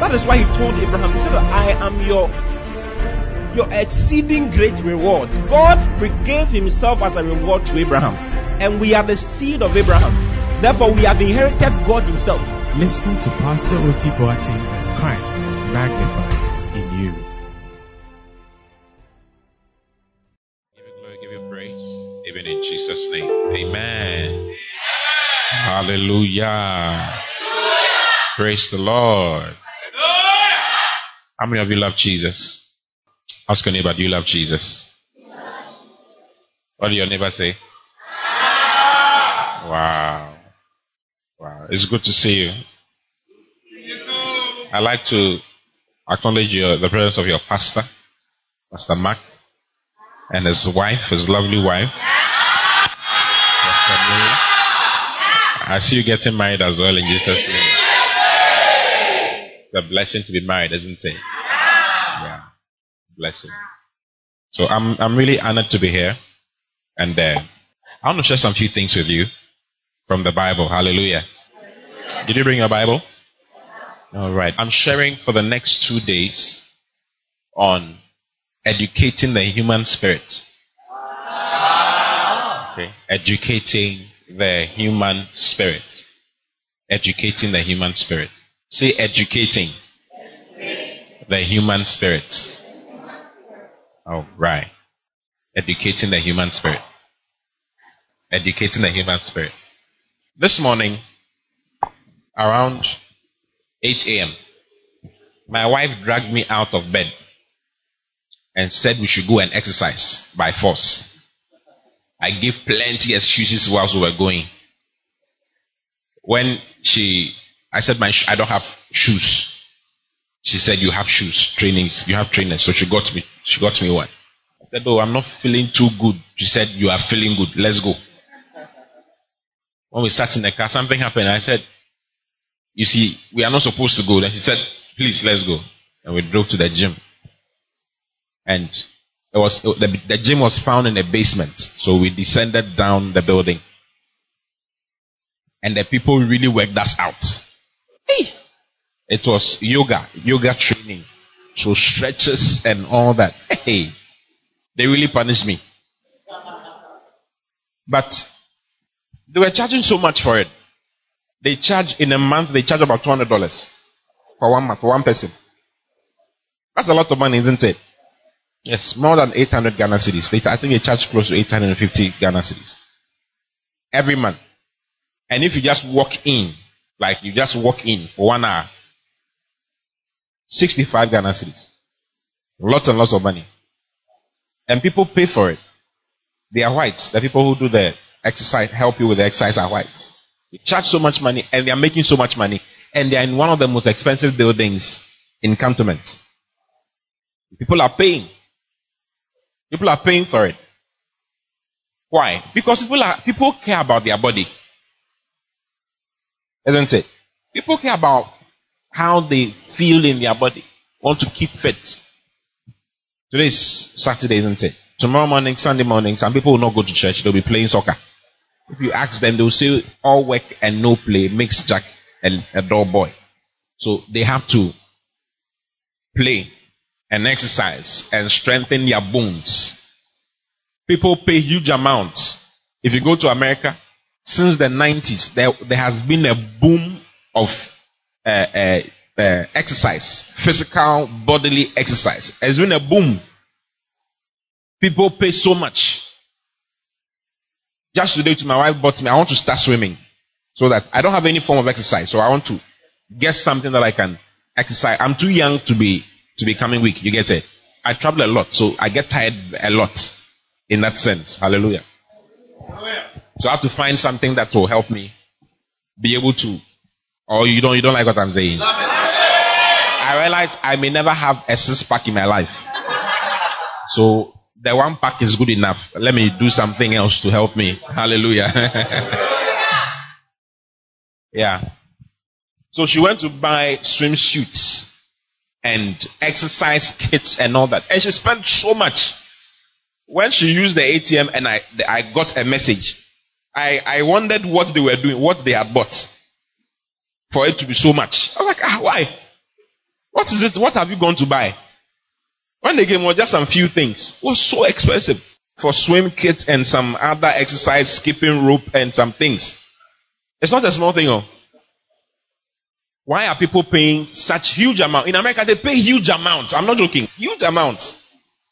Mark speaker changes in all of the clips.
Speaker 1: that is why He told Abraham, He said, I am your your exceeding great reward. God gave Himself as a reward to Abraham. And we are the seed of Abraham. Therefore, we have inherited God Himself.
Speaker 2: Listen to Pastor Oti Boateng as Christ is magnified in you.
Speaker 3: Give you glory, give you praise. Even in Jesus' name. Amen. Hallelujah. Praise the Lord. How many of you love Jesus? Ask your neighbor, do you love Jesus? What did your neighbor say? Wow. Wow. It's good to see you. I'd like to acknowledge your, the presence of your pastor, Pastor Mark, and his wife, his lovely wife. I see you getting married as well in Jesus' name. A blessing to be married, isn't it? Yeah. Blessing. So I'm, I'm really honored to be here. And uh, I want to share some few things with you from the Bible. Hallelujah. Did you bring your Bible? All right. I'm sharing for the next two days on educating the human spirit. Okay. Educating the human spirit. Educating the human spirit. Say educating the human spirit. All right. Educating the human spirit. Educating the human spirit. This morning, around 8 a.m., my wife dragged me out of bed and said we should go and exercise by force. I gave plenty excuses whilst we were going. When she, I said, my, I don't have shoes. She said, you have shoes, trainings, you have trainers. So she got me, she got me one. I said, oh, I'm not feeling too good. She said, you are feeling good. Let's go. When we sat in the car, something happened. I said, you see, we are not supposed to go. Then she said, please, let's go. And we drove to the gym. And it was, the, the gym was found in the basement. So we descended down the building. And the people really worked us out. It was yoga, yoga training. So stretches and all that. Hey! They really punished me. But they were charging so much for it. They charge in a month, they charge about $200 for one month, for one person. That's a lot of money, isn't it? Yes, more than 800 Ghana cedis. They, I think they charge close to 850 Ghana cedis. Every month. And if you just walk in, like you just walk in for one hour, 65 Ghana cedis. Lots and lots of money. And people pay for it. They are whites. The people who do the exercise, help you with the exercise are whites. They charge so much money and they are making so much money. And they are in one of the most expensive buildings in cantonment. People are paying. People are paying for it. Why? Because people are, people care about their body. Isn't it? People care about how they feel in their body. Want to keep fit. Today is Saturday, isn't it? Tomorrow morning, Sunday morning, some people will not go to church. They'll be playing soccer. If you ask them, they'll say all work and no play makes Jack a, a dull boy. So they have to play and exercise and strengthen their bones. People pay huge amounts. If you go to America, since the 90s, there, there has been a boom of uh, uh, uh, exercise, physical bodily exercise. There's been a boom. People pay so much. Just today, to my wife bought me. I want to start swimming, so that I don't have any form of exercise. So I want to get something that I can exercise. I'm too young to be to becoming weak. You get it? I travel a lot, so I get tired a lot. In that sense, hallelujah. So I have to find something that will help me be able to. Or you don't you don't like what I'm saying? I realize I may never have a six pack in my life. So the one pack is good enough. Let me do something else to help me. Hallelujah. yeah. So she went to buy swimsuits and exercise kits and all that. And she spent so much. When she used the ATM and I, I got a message, I, I wondered what they were doing, what they had bought for it to be so much. I was like, ah, why? What is it? What have you gone to buy? When they gave me just some few things, it was so expensive for swim kit and some other exercise, skipping rope and some things. It's not a small thing, oh. Why are people paying such huge amount? In America, they pay huge amounts. I'm not joking. Huge amounts.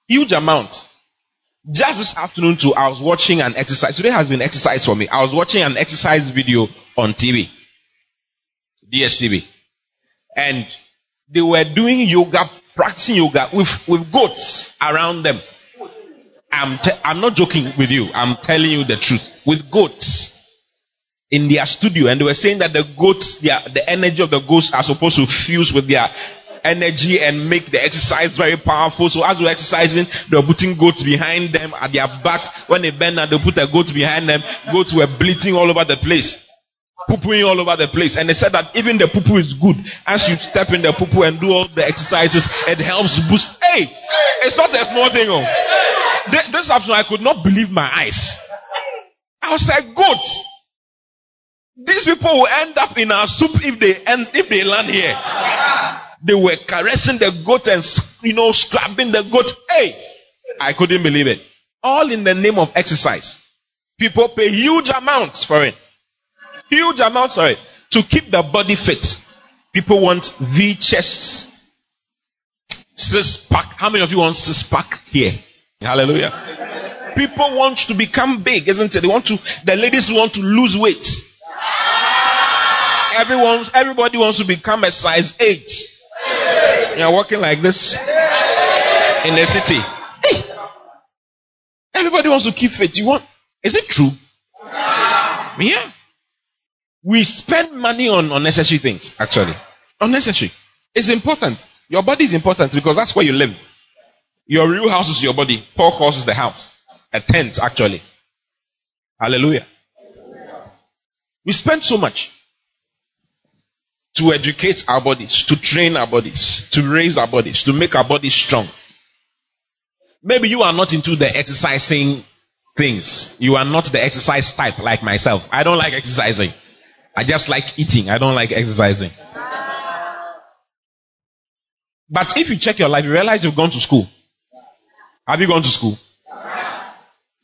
Speaker 3: Huge amounts. Just this afternoon too, I was watching an exercise. Today has been exercise for me. I was watching an exercise video on TV. DSTV. And they were doing yoga, practicing yoga with, with goats around them. I'm, te- I'm not joking with you. I'm telling you the truth. With goats in their studio and they were saying that the goats, their, the energy of the goats are supposed to fuse with their energy and make the exercise very powerful. So as we're exercising, they're putting goats behind them at their back. When they bend down, they put a goat behind them. Goats were bleating all over the place. Poo-pooing all over the place. And they said that even the poo-poo is good. As you step in the poo-poo and do all the exercises, it helps boost. Hey! It's not a small thing, oh. This, this afternoon, I could not believe my eyes. I was like, goats. These people will end up in our soup if they end, if they land here. They were caressing the goat and, you know, scrubbing the goat. Hey! I couldn't believe it. All in the name of exercise. People pay huge amounts for it. Huge amounts for it. To keep the body fit. People want V chests. Six pack. How many of you want six pack here? Hallelujah. People want to become big, isn't it? They want to, the ladies want to lose weight. Everyone, everybody wants to become a size eight. You're walking like this in the city. Hey, everybody wants to keep fit. You want? Is it true? Yeah. We spend money on unnecessary things. Actually, unnecessary. It's important. Your body is important because that's where you live. Your real house is your body. Paul calls is the house. A tent, actually. Hallelujah. We spend so much to educate our bodies, to train our bodies, to raise our bodies, to make our bodies strong. Maybe you are not into the exercising things. You are not the exercise type like myself. I don't like exercising. I just like eating. I don't like exercising. But if you check your life, you realize you've gone to school. Have you gone to school?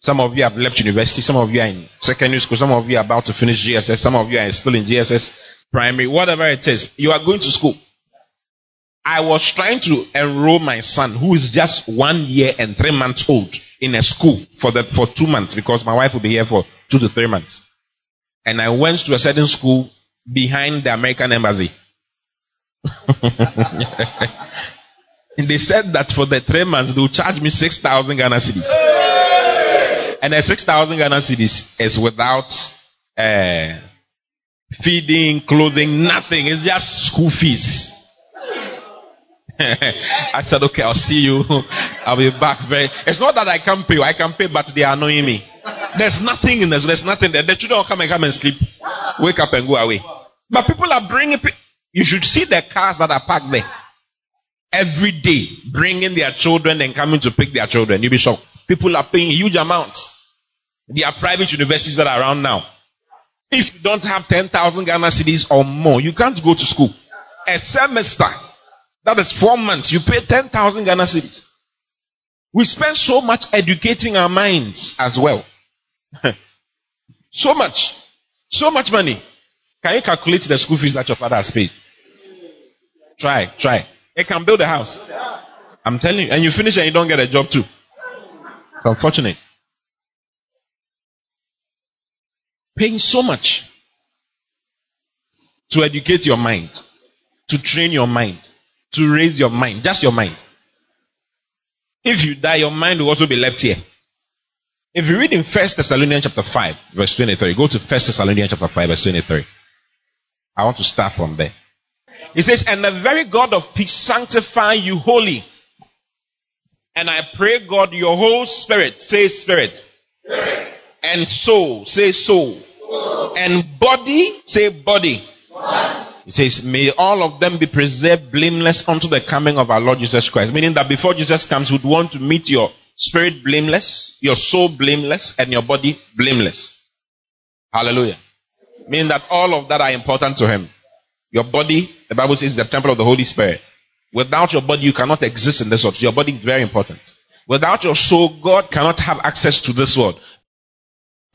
Speaker 3: Some of you have left university. Some of you are in secondary school. Some of you are about to finish GSS. Some of you are still in GSS, primary, whatever it is. You are going to school. I was trying to enroll my son, who is just one year and three months old, in a school for the for two months because my wife will be here for two to three months. And I went to a certain school behind the American embassy. and they said that for the three months they will charge me six thousand Ghana cedis. And the six thousand Ghana cedis is without uh, feeding, clothing, nothing. It's just school fees. I said, okay, I'll see you. I'll be back very. It's not that I can't pay. I can pay, but they are annoying me. There's nothing in this. There's nothing there. The children come and come and sleep, wake up and go away. But people are bringing. You should see the cars that are parked there every day, bringing their children and coming to pick their children. You'll be shocked. People are paying huge amounts. There are private universities that are around now. If you don't have 10,000 Ghana cedis or more, you can't go to school. A semester that is four months. You pay 10,000 Ghana cedis. We spend so much educating our minds as well. so much. So much money. Can you calculate the school fees that your father has paid? Try, try. It can build a house. I'm telling you. And you finish and you don't get a job too. Unfortunate. Paying so much to educate your mind, to train your mind, to raise your mind, just your mind. If you die, your mind will also be left here. If you read in First Thessalonians chapter 5, verse 23, go to First Thessalonians chapter 5, verse 23. I want to start from there. He says, and the very God of peace sanctify you wholly. And I pray God your whole spirit, say spirit. spirit. And soul, say soul. soul. And body, say body. He says, may all of them be preserved blameless unto the coming of our Lord Jesus Christ. Meaning that before Jesus comes, we'd want to meet your spirit blameless, your soul blameless, and your body blameless. Hallelujah. Meaning that all of that are important to him. Your body, the Bible says, is the temple of the Holy Spirit. Without your body, you cannot exist in this world. Your body is very important. Without your soul, God cannot have access to this world.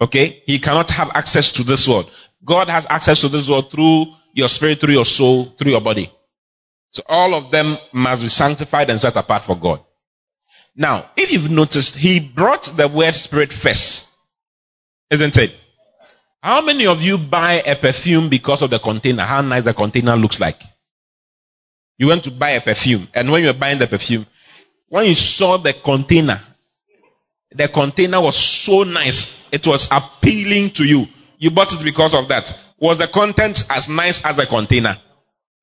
Speaker 3: Okay? He cannot have access to this world. God has access to this world through your spirit, through your soul, through your body. So all of them must be sanctified and set apart for God. Now, if you've noticed, he brought the word spirit first. Isn't it? How many of you buy a perfume because of the container? How nice the container looks like? You went to buy a perfume, and when you were buying the perfume, when you saw the container, the container was so nice, it was appealing to you. You bought it because of that. Was the content as nice as the container?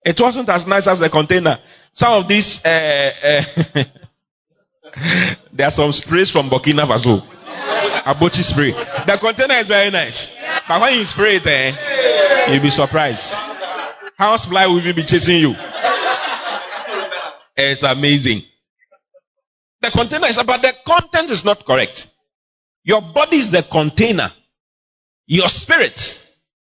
Speaker 3: It wasn't as nice as the container. Some of these, uh, uh, there are some sprays from Burkina Faso. Abochi spray. The container is very nice. But when you spray it, eh, you'll be surprised. House fly will be chasing you. It's amazing. The container is, but the content is not correct. Your body is the container. Your spirit.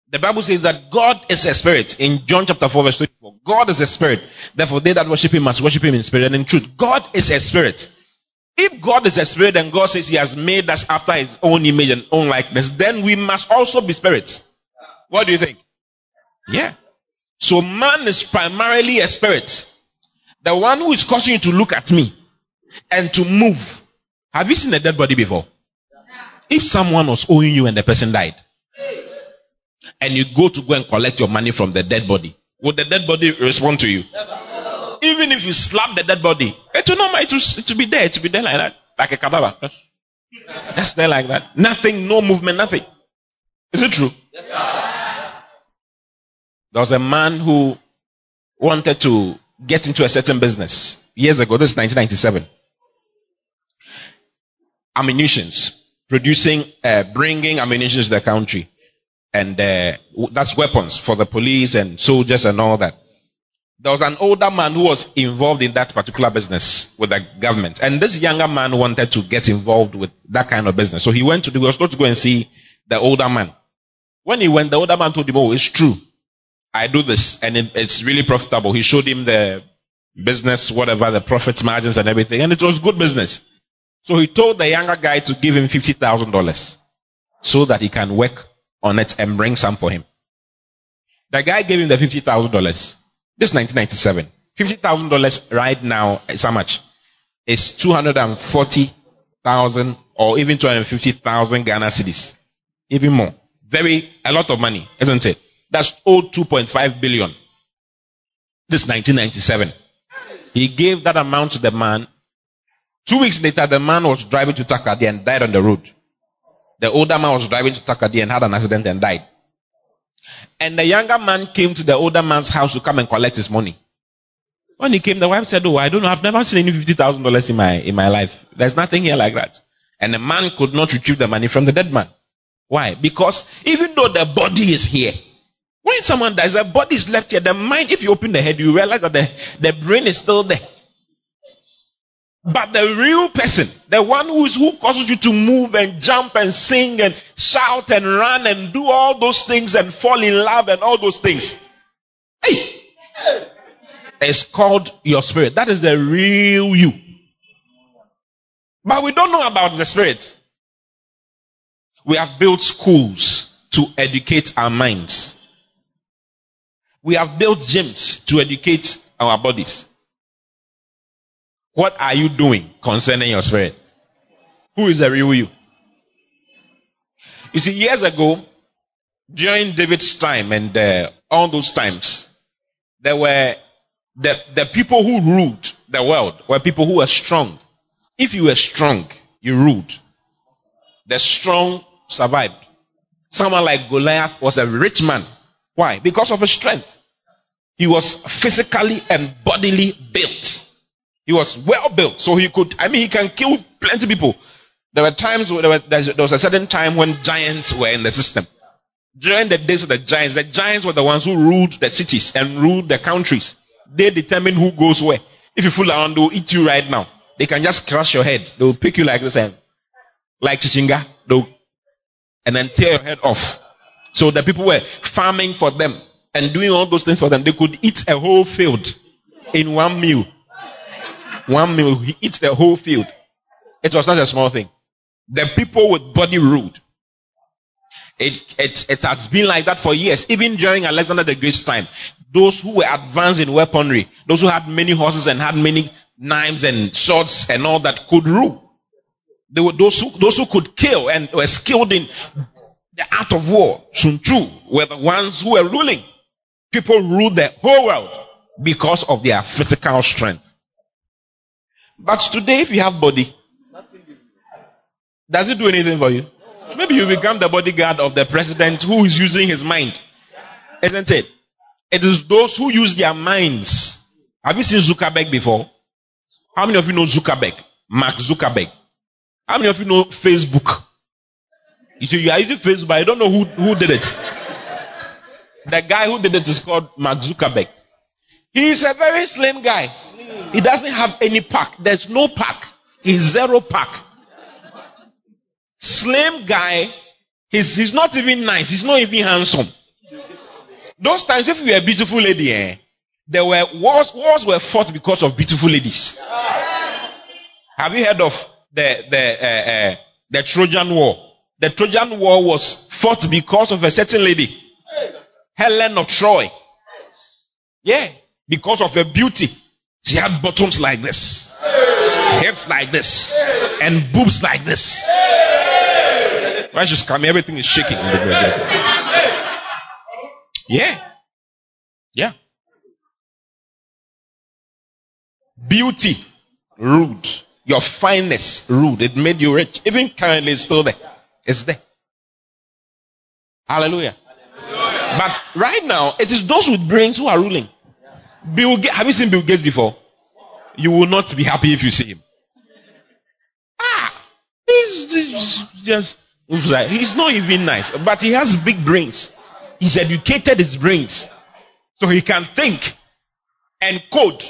Speaker 3: The Bible says that God is a spirit in John chapter 4 verse 24. God is a spirit. Therefore they that worship him must worship him in spirit and in truth. God is a spirit. If God is a spirit and God says he has made us after his own image and own likeness, then we must also be spirits. What do you think? Yeah. So man is primarily a spirit. The one who is causing you to look at me and to move. Have you seen a dead body before? If someone was owing you and the person died, and you go to go and collect your money from the dead body, would the dead body respond to you? Even if you slap the dead body, it will not it will, it will be there, it will be there like that, like a cadaver. That's there like that. Nothing, no movement, nothing. Is it true? There was a man who wanted to get into a certain business years ago. This is 1997. Ammunitions, producing, uh, bringing ammunition to the country, and uh, that's weapons for the police and soldiers and all that. There was an older man who was involved in that particular business with the government, and this younger man wanted to get involved with that kind of business. So he went to, he was supposed to go and see the older man. When he went, the older man told him, "Oh, it's true. I do this and it, it's really profitable. He showed him the business, whatever, the profits margins and everything, and it was good business. So he told the younger guy to give him $50,000 so that he can work on it and bring some for him. The guy gave him the $50,000. This is 1997. $50,000 right now is how much? It's 240,000 or even 250,000 Ghana cedis. Even more. Very, a lot of money, isn't it? That's owed 2.5 billion. This is 1997. He gave that amount to the man. Two weeks later, the man was driving to Takoradi and died on the road. The older man was driving to Takoradi and had an accident and died. And the younger man came to the older man's house to come and collect his money. When he came, the wife said, Oh, I don't know, I've never seen any $50,000 in my, in my life. There's nothing here like that. And the man could not retrieve the money from the dead man. Why? Because even though the body is here, when someone dies, the body is left here. The mind, if you open the head, you realize that the, the brain is still there. But the real person, the one who is who causes you to move and jump and sing and shout and run and do all those things and fall in love and all those things, hey, called your spirit. That is the real you. But we don't know about the spirit. We have built schools to educate our minds. We have built gyms to educate our bodies. What are you doing concerning your spirit? Who is the real you? You see, years ago, during David's time and uh, all those times, there were the, the people who ruled the world were people who were strong. If you were strong, you ruled. The strong survived. Someone like Goliath was a rich man why? Because of his strength. He was physically and bodily built. He was well built, so he could, I mean, he can kill plenty of people. There were times there, there was a certain time when giants were in the system. During the days of the giants, the giants were the ones who ruled the cities and ruled the countries. They determine who goes where. If you fool around, they'll eat you right now. They can just crush your head. They'll pick you like this and like chichinga. They'll, and then tear your head off. So the people were farming for them and doing all those things for them. They could eat a whole field in one meal. One meal, he eats the whole field. It was not a small thing. The people with body ruled. It, it, it has been like that for years. Even during Alexander the Great's time, those who were advanced in weaponry, those who had many horses and had many knives and swords and all that could rule. They were those who, those who could kill and were skilled in the art of war. Sun Tzu were the ones who were ruling. People ruled the whole world because of their physical strength. But today, if you have body, does it do anything for you? Maybe you become the bodyguard of the president who is using his mind. Isn't it? It is those who use their minds. Have you seen Zuckerberg before? How many of you know Zuckerberg? Mark Zuckerberg. How many of you know Facebook? You see, you are using Facebook, but I don't know who, who did it. The guy who did it is called Mark Zuckerberg. He is a very slim guy. He doesn't have any pack. There's no pack. He's zero pack. Slim guy. He's, he's not even nice. He's not even handsome. Those times, if you were a beautiful lady, eh, there were wars, wars were fought because of beautiful ladies. Have you heard of the, the, uh, uh, the Trojan War? The Trojan War was fought because of a certain lady. Helen of Troy. Yeah. Because of her beauty. She had bottoms like this. Hips like this. And boobs like this. Why she's coming, everything is shaking. Yeah. Yeah. Beauty, rude. Your fineness, rude. It made you rich. Even currently, it's still there. It's there. Hallelujah. But right now, it is those with brains who are ruling. Bill Gates, have you seen Bill Gates before? You will not be happy if you see him. Ah, he's, he's just, he's not even nice, but he has big brains. He's educated his brains. So he can think and code.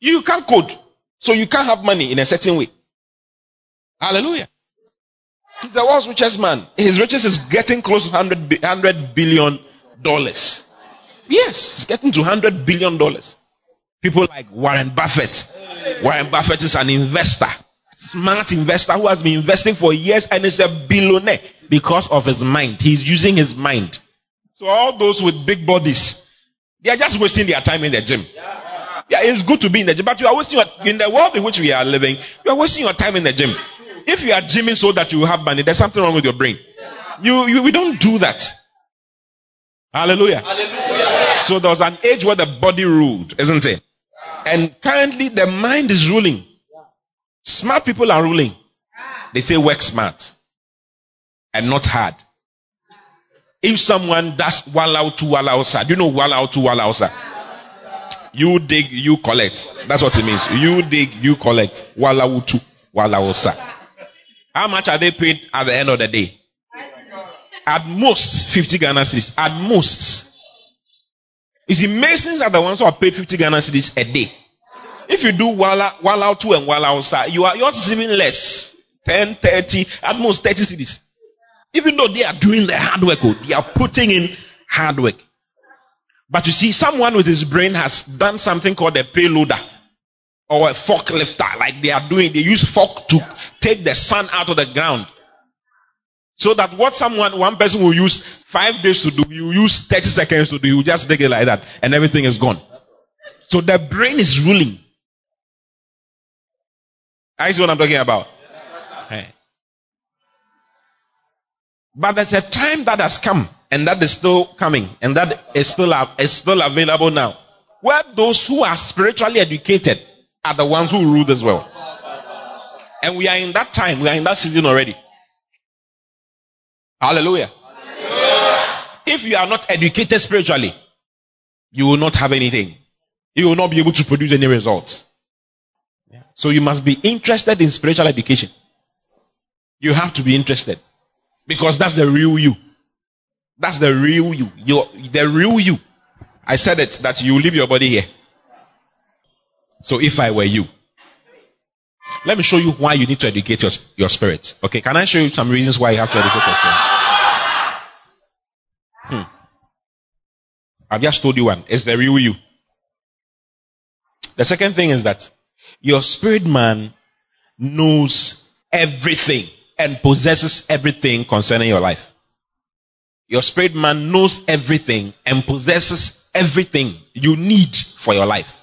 Speaker 3: You can't code. So you can't have money in a certain way. Hallelujah. He's the world's richest man. His riches is getting close to 100, 100 billion dollars. Yes, it's getting to 100 billion dollars. People like Warren Buffett. Warren Buffett is an investor. Smart investor who has been investing for years and is a billionaire because of his mind. He's using his mind. So all those with big bodies, they are just wasting their time in the gym. Yeah, it's good to be in the gym, but you are wasting your, in the world in which we are living, you are wasting your time in the gym. If you are gymming so that you have money, there's something wrong with your brain. You, you we don't do that. Hallelujah. Hallelujah. So there was an age where the body ruled, isn't it? And currently the mind is ruling. Smart people are ruling. They say work smart and not hard. If someone does walau to walausa, do you know walau to walausa? You dig, you collect. That's what it means. You dig, you collect. Walau to walausa. How much are they paid at the end of the day? At most 50 Ghana cedis. At most. You see, Masons are the ones who are paid 50 Ghana cedis a day. If you do Wala, Wala 2 and Wala Osa, you are, yours is even less. 10, 30, at most 30 cedis. Even though they are doing the hard work, oh, they are putting in hard work. But you see, someone with his brain has done something called a payloader or a forklifter. Like they are doing, they use fork to take the sun out of the ground. So that what someone, one person will use five days to do, you use 30 seconds to do, you just take it like that and everything is gone. So the brain is ruling. I see what I'm talking about. Hey. But there's a time that has come and that is still coming and that is still, is still available now. Where those who are spiritually educated are the ones who rule this world. And we are in that time, we are in that season already. Hallelujah. Hallelujah. If you are not educated spiritually, you will not have anything. You will not be able to produce any results. So you must be interested in spiritual education. You have to be interested. Because that's the real you. That's the real you. you the real you. I said it that you leave your body here. So if I were you, let me show you why you need to educate your, your spirit. Okay, can I show you some reasons why you have to educate your spirit? I've just told you one. It's the real you. The second thing is that your spirit man knows everything and possesses everything concerning your life. Your spirit man knows everything and possesses everything you need for your life.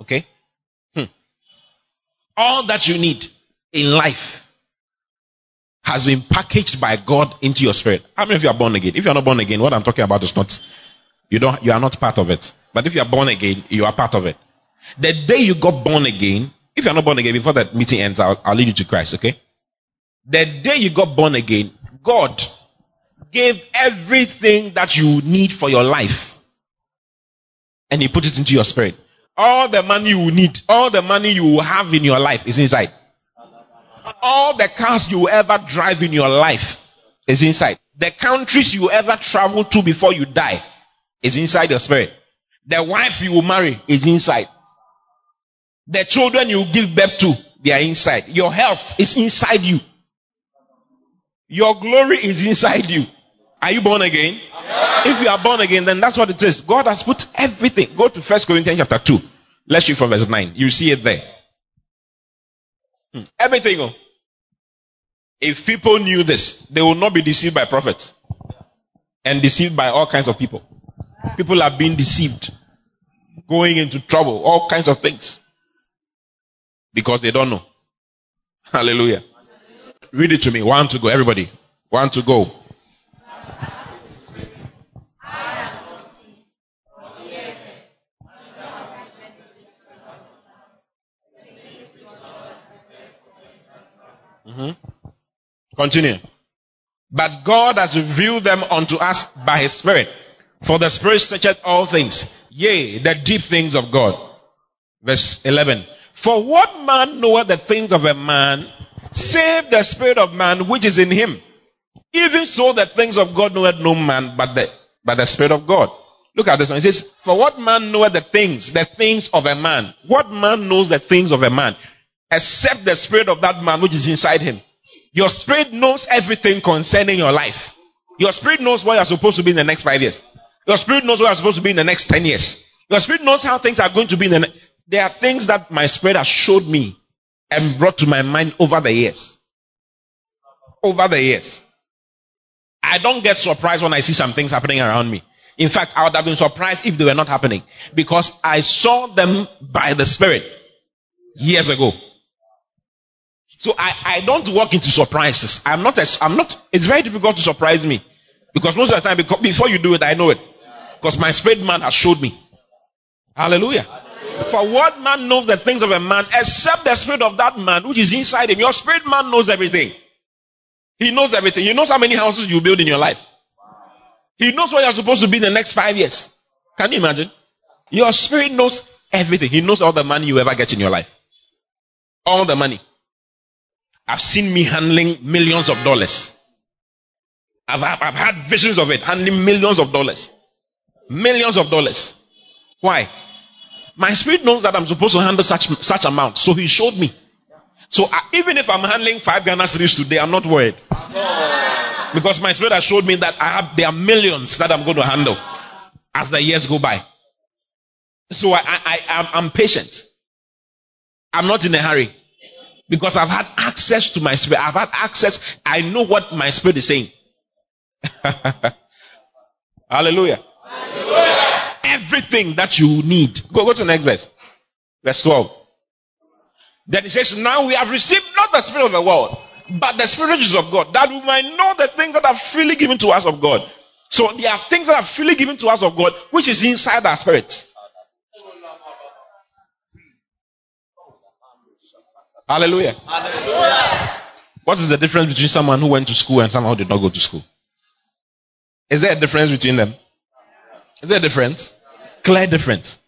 Speaker 3: Okay? Hmm. All that you need in life has been packaged by God into your spirit. How many of you are born again? If you are not born again, what I'm talking about is not, you don't, you are not part of it. But if you are born again, you are part of it. The day you got born again, if you're not born again, before that meeting ends, I'll, I'll lead you to Christ, okay? The day you got born again, God gave everything that you need for your life. And He put it into your spirit. All the money you need, all the money you have in your life is inside. All the cars you ever drive in your life is inside. The countries you ever travel to before you die is inside your spirit. The wife you will marry is inside. The children you give birth to, they are inside. Your health is inside you. Your glory is inside you. Are you born again? If you are born again, then that's what it is. God has put everything. Go to First Corinthians chapter 2. Let's read from verse 9. You see it there. Hmm. Everything. If people knew this, they will not be deceived by prophets and deceived by all kinds of people. People are being deceived, going into trouble, all kinds of things because they don't know. Hallelujah. Read it to me. One to go. Everybody. One to go. Mm-hmm. Continue. But God has revealed them unto us by His Spirit. For the Spirit searcheth all things, yea, the deep things of God. Verse 11. For what man knoweth the things of a man, save the spirit of man which is in him? Even so the things of God knoweth no man but the, but the spirit of God. Look at this one. It says, For what man knoweth the things, the things of a man? What man knows the things of a man? Except the spirit of that man which is inside him. Your spirit knows everything concerning your life. Your spirit knows where you're supposed to be in the next five years. Your spirit knows where you're supposed to be in the next ten years. Your spirit knows how things are going to be in the next. There are things that my spirit has showed me and brought to my mind over the years. Over the years. I don't get surprised when I see some things happening around me. In fact, I would have been surprised if they were not happening because I saw them by the Spirit years ago. So I, I don't walk into surprises. I'm not, a, I'm not, it's very difficult to surprise me because most of the time, before you do it, I know it because my spirit man has showed me. Hallelujah. For what man knows the things of a man except the spirit of that man which is inside him? Your spirit man knows everything. He knows everything. He knows how many houses you build in your life. He knows where you're supposed to be in the next five years. Can you imagine? Your spirit knows everything. He knows all the money you ever get in your life. All the money. I've seen me handling millions of dollars. I've, I've had visions of it, handling millions of dollars. Millions of dollars. Why? My spirit knows that I'm supposed to handle such, such amount. So he showed me. So I, even if I'm handling five Ghana cedis today, I'm not worried. Because my spirit has showed me that I have, there are millions that I'm going to handle as the years go by. So I, I, I, I'm patient. I'm not in a hurry. Because I've had access to my spirit. I've had access. I know what my spirit is saying. Hallelujah everything that you need. Go, go to the next verse. Verse 12. Then he says, Now we have received not the spirit of the world, but the spirit is of God, that we might know the things that are freely given to us of God. So there are things that are freely given to us of God, which is inside our spirits. Hallelujah. Hallelujah. What is the difference between someone who went to school and someone who did not go to school? Is there a difference between them? Is there a difference? Clear difference.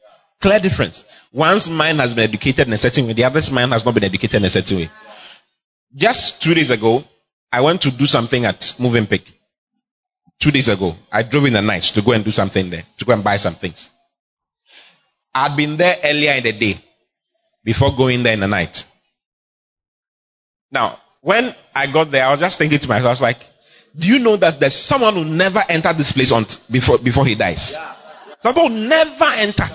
Speaker 3: Clear difference. One's mind has been educated in a certain way, the other's mind has not been educated in a certain way. Just two days ago, I went to do something at Movenpick. Two days ago, I drove in the night to go and do something there, to go and buy some things. I'd been there earlier in the day before going there in the night. Now, when I got there, I was just thinking to myself, I was like, do you know that there's someone who never entered this place on before, before he dies? Some people never enter.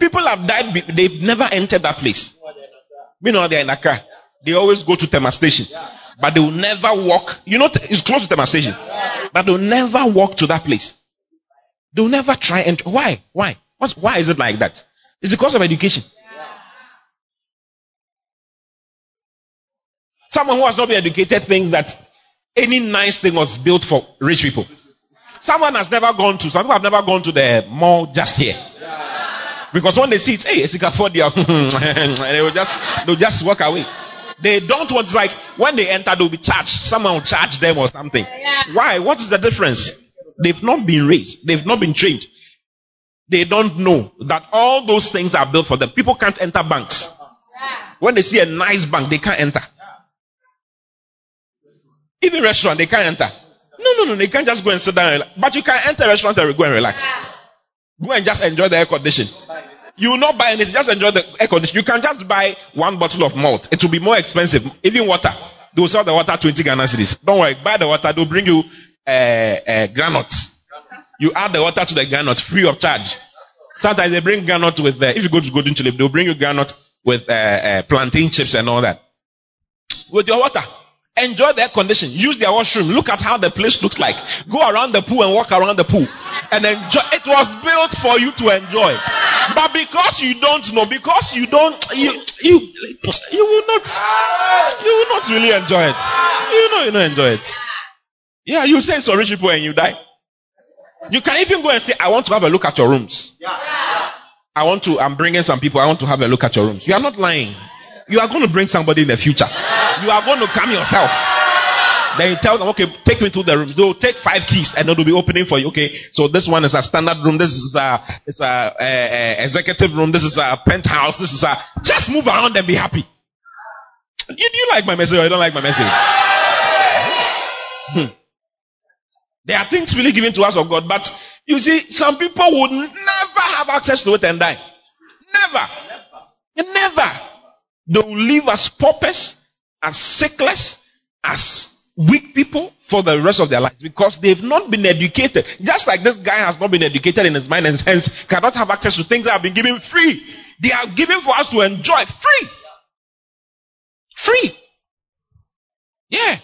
Speaker 3: People have died, they've never entered that place. Know, they're in a car. They always go to Tema station. But they will never walk. You know, it's close to Tema station. But they'll never walk to that place. They'll never try and, why? Why? What's, why is it like that? It's because of education. Someone who has not been educated thinks that any nice thing was built for rich people. Someone has never gone to, some people have never gone to the mall just here. Because when they see it, hey, it's afford and they will just, they'll just walk away. They don't want, it's like when they enter, they'll be charged. Someone will charge them or something. Why? What is the difference? They've not been raised. They've not been trained. They don't know that all those things are built for them. People can't enter banks. When they see a nice bank, they can't enter. Even restaurant, they can't enter. No, no, no, they can't just go and sit down. But you can enter a restaurant and go and relax. Go and just enjoy the air condition. You will not buy anything, just enjoy the air condition. You can just buy one bottle of malt. It will be more expensive. Even water. They will sell the water 20 Ghana cedis. Don't worry, buy the water, they'll bring you uh, uh. You add the water to the granite free of charge. Sometimes they bring granite with, uh, if you go to Golden Tulip, they'll bring you granite with uh, uh, plantain chips and all that. With your water. Enjoy the air condition. Use their washroom. Look at how the place looks like. Go around the pool and walk around the pool. And enjoy. It was built for you to enjoy. But because you don't know, because you don't, you, you, you will not, you will not really enjoy it. You know, you don't enjoy it. Yeah, you say so rich people and you die. You can even go and say, I want to have a look at your rooms. I want to, I'm bringing some people, I want to have a look at your rooms. You are not lying. You are going to bring somebody in the future. You are going to come yourself. Then you tell them, okay, take me to the room. They'll take five keys and they'll be opening for you. Okay, so this one is a standard room. This is a, it's a, a, a executive room. This is a penthouse. This is a, just move around and be happy. Do you, you like my message or you don't like my message? Hmm. There are things really given to us of God, but you see, some people would never have access to it and die. Never. Never. They will live as paupers, as sickless, as weak people for the rest of their lives because they've not been educated. Just like this guy has not been educated in his mind and hence cannot have access to things that have been given free. They are given for us to enjoy free. Free. Yeah.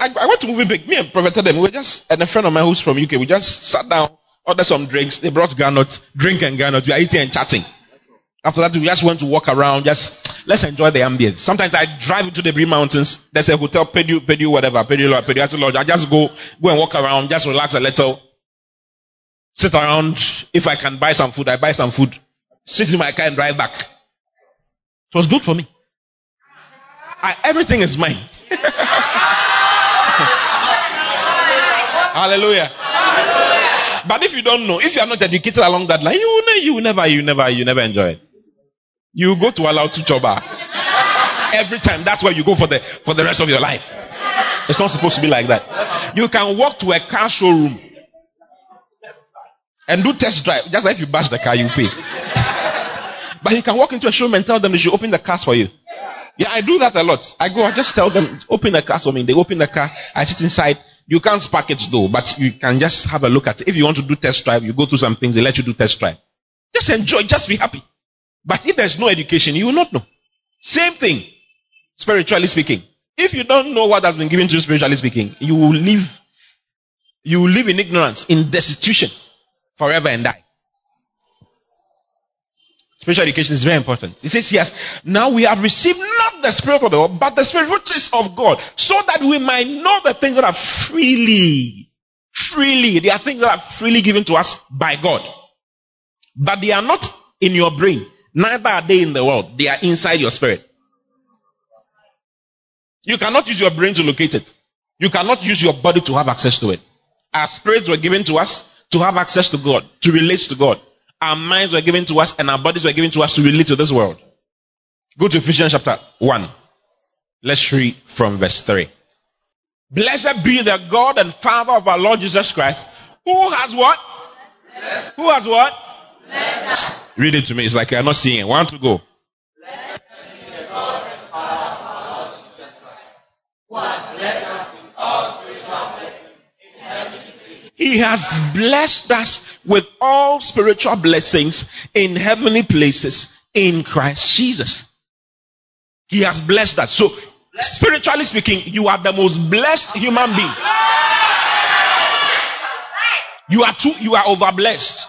Speaker 3: I, I went to Movenpick. Me and Prophet them, we were just, and a friend of mine who's from UK, we just sat down, ordered some drinks. They brought garnets, drink and garnet. We are eating and chatting. After that, we just went to walk around. Just let's enjoy the ambience. Sometimes I drive into the Green Mountains. There's a hotel, Pedu, Pedu, whatever, Pedu, uh, Pedu Lodge. I just go, go and walk around, just relax a little, sit around. If I can buy some food, I buy some food. Sit in my car and drive back. It was good for me. I, everything is mine. Hallelujah. Hallelujah. But if you don't know, if you are not educated along that line, you will, you will never, you never, you never enjoy it. You go to allow to choba. Every time, that's where you go for the for the rest of your life. It's not supposed to be like that. You can walk to a car showroom and do test drive. Just like if you bash the car, you pay. but you can walk into a showroom and tell them they should open the cars for you. Yeah, I do that a lot. I go, I just tell them, open the car for me. They open the car. I sit inside. You can't spark it though, but you can just have a look at it. If you want to do test drive, you go through some things, they let you do test drive. Just enjoy, just be happy. But if there's no education, you will not know. Same thing, spiritually speaking. If you don't know what has been given to you spiritually speaking, you will live, you will live in ignorance, in destitution, forever and die. Spiritual education is very important. He says, yes, now we have received not the spirit of the world, but the spirit which is of God, so that we might know the things that are freely, freely, they are things that are freely given to us by God. But they are not in your brain. Neither are they in the world. They are inside your spirit. You cannot use your brain to locate it. You cannot use your body to have access to it. Our spirits were given to us to have access to God, to relate to God. Our minds were given to us and our bodies were given to us to relate to this world. Go to Ephesians chapter 1. Let's read from verse 3. Blessed be the God and Father of our Lord Jesus Christ, who has what? Who has what? Read it to me. It's like you're not seeing it. One to go. He has blessed us with all spiritual blessings in heavenly places in Christ Jesus. He has blessed us. So, spiritually speaking, you are the most blessed human being. You are too, you are over blessed.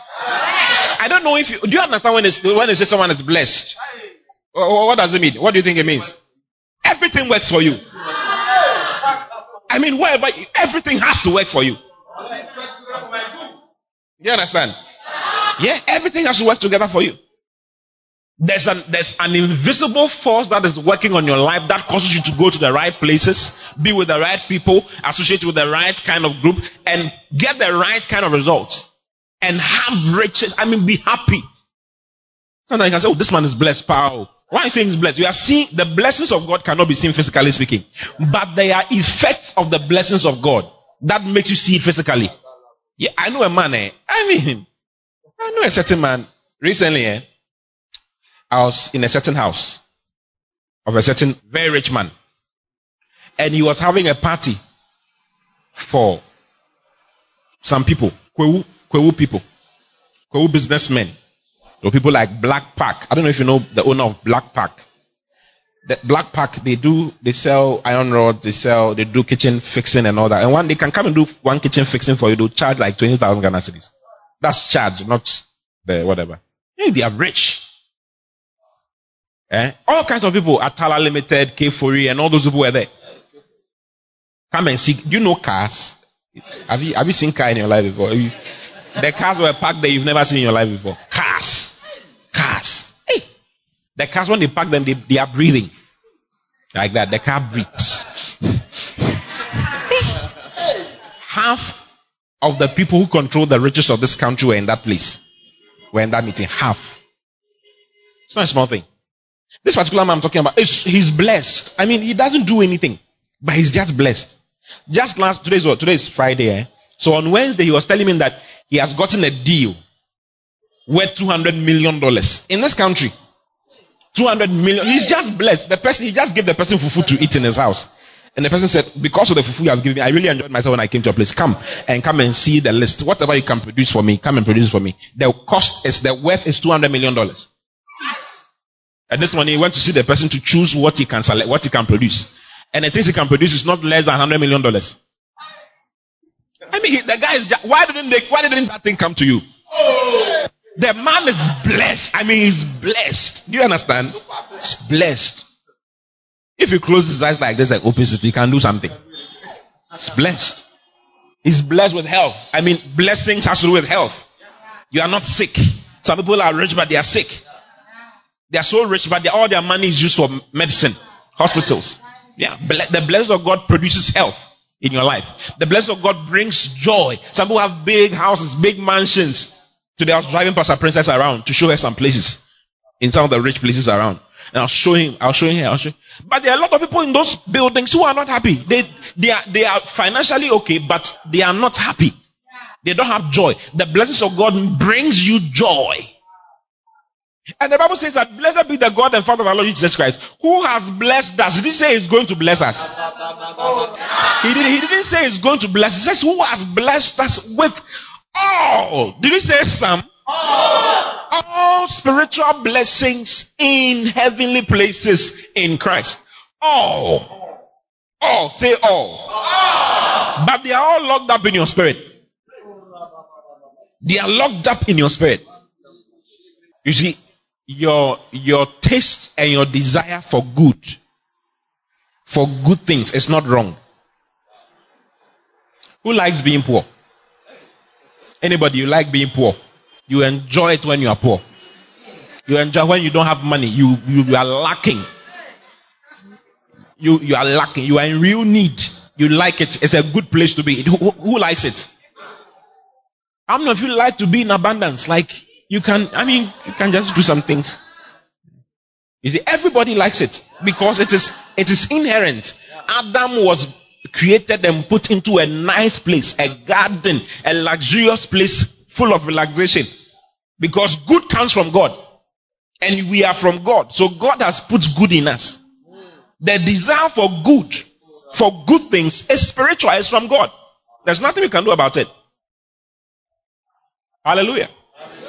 Speaker 3: I don't know if you, do you understand when it's, when say someone is blessed? What does it mean? What do you think it means? Everything works for you. I mean, wherever, everything has to work for you. You understand? Yeah, everything has to work together for you. There's an, there's an invisible force that is working on your life that causes you to go to the right places, be with the right people, associate with the right kind of group, and get the right kind of results. And have riches. I mean, be happy. Sometimes you can say, oh, this man is blessed, power. Why are you saying he's blessed? You are seeing the blessings of God cannot be seen physically speaking. But there are effects of the blessings of God that makes you see it physically. Yeah, I know a man, eh? I mean, I know a certain man recently, eh? I was in a certain house of a certain very rich man. And he was having a party for some people, Kwahu people, Kwahu businessmen, or people like Black Pack. I don't know if you know the owner of Black Pack. The Black Pack, they do, they sell iron rods, they sell, they do kitchen fixing and all that. And one, they can come and do one kitchen fixing for you, they'll charge like 20,000 Ghana cedis. That's charge, not the whatever. Hey, they are rich. Eh? All kinds of people, Atala Limited, K4E, and all those people were there. Come and see. Do you know cars? Have you, have you seen car in your life before? You, the cars were parked there you've never seen in your life before. Cars. Cars. Hey. The cars, when they park them, they, they are breathing. Like that. The car breathes. Half of the people who control the riches of this country were in that place. Were in that meeting. Half. It's not a small thing. This particular man I'm talking about, he's blessed. I mean, he doesn't do anything, but he's just blessed. Just last, today's what? Today is Friday, eh? So on Wednesday, he was telling me that he has gotten a deal worth $200 million in this country. 200 million. He's just blessed. The person, he just gave the person fufu to eat in his house. And the person said, because of the fufu you have given me, I really enjoyed myself when I came to your place. Come and come and see the list. Whatever you can produce for me, come and produce for me. The cost is, the worth is $200 million. And this morning he went to see the person to choose what he can select, what he can produce. And the things he can produce is not less than $100 million. I mean, the guy is why didn't they, why didn't that thing come to you? The man is blessed. I mean, he's blessed. Do you understand? He's blessed. If he closes his eyes like this, like opacity, he can do something. He's blessed. He's blessed with health. I mean, blessings has to do with health. You are not sick. Some people are rich, but they are sick. They are so rich, but all their money is used for medicine, hospitals. Yeah, the blessing of God produces health in your life. The blessing of God brings joy. Some people have big houses, big mansions. Today I was driving Pastor Princess around to show her some places in some of the rich places around. And I'll show him, I'll show him, I'll show him. But there are a lot of people in those buildings who are not happy. They, they are, they are financially okay, but they are not happy. They don't have joy. The blessings of God brings you joy. And the Bible says that blessed be the God and Father of our Lord Jesus Christ, who has blessed us. Did he say he's going to bless us? He, did, he didn't say he's going to bless. He says who has blessed us with all. Did he say some? All. all spiritual blessings in heavenly places in Christ. All. All. Say all. all. But they are all locked up in your spirit. They are locked up in your spirit. You see, your your taste and your desire for good for good things is not wrong. Who likes being poor? Anybody you like being poor. You enjoy it when you are poor. You enjoy when you don't have money. You you, you are lacking. You you are lacking. You are in real need. You like it. It's a good place to be. Who, who likes it? How many of you like to be in abundance? Like you can, I mean, you can just do some things. You see, everybody likes it because it is, it is inherent. Adam was created and put into a nice place, a garden, a luxurious place full of relaxation. Because good comes from God. And we are from God. So God has put good in us. The desire for good, for good things is spiritual, it's from God. There's nothing we can do about it. Hallelujah.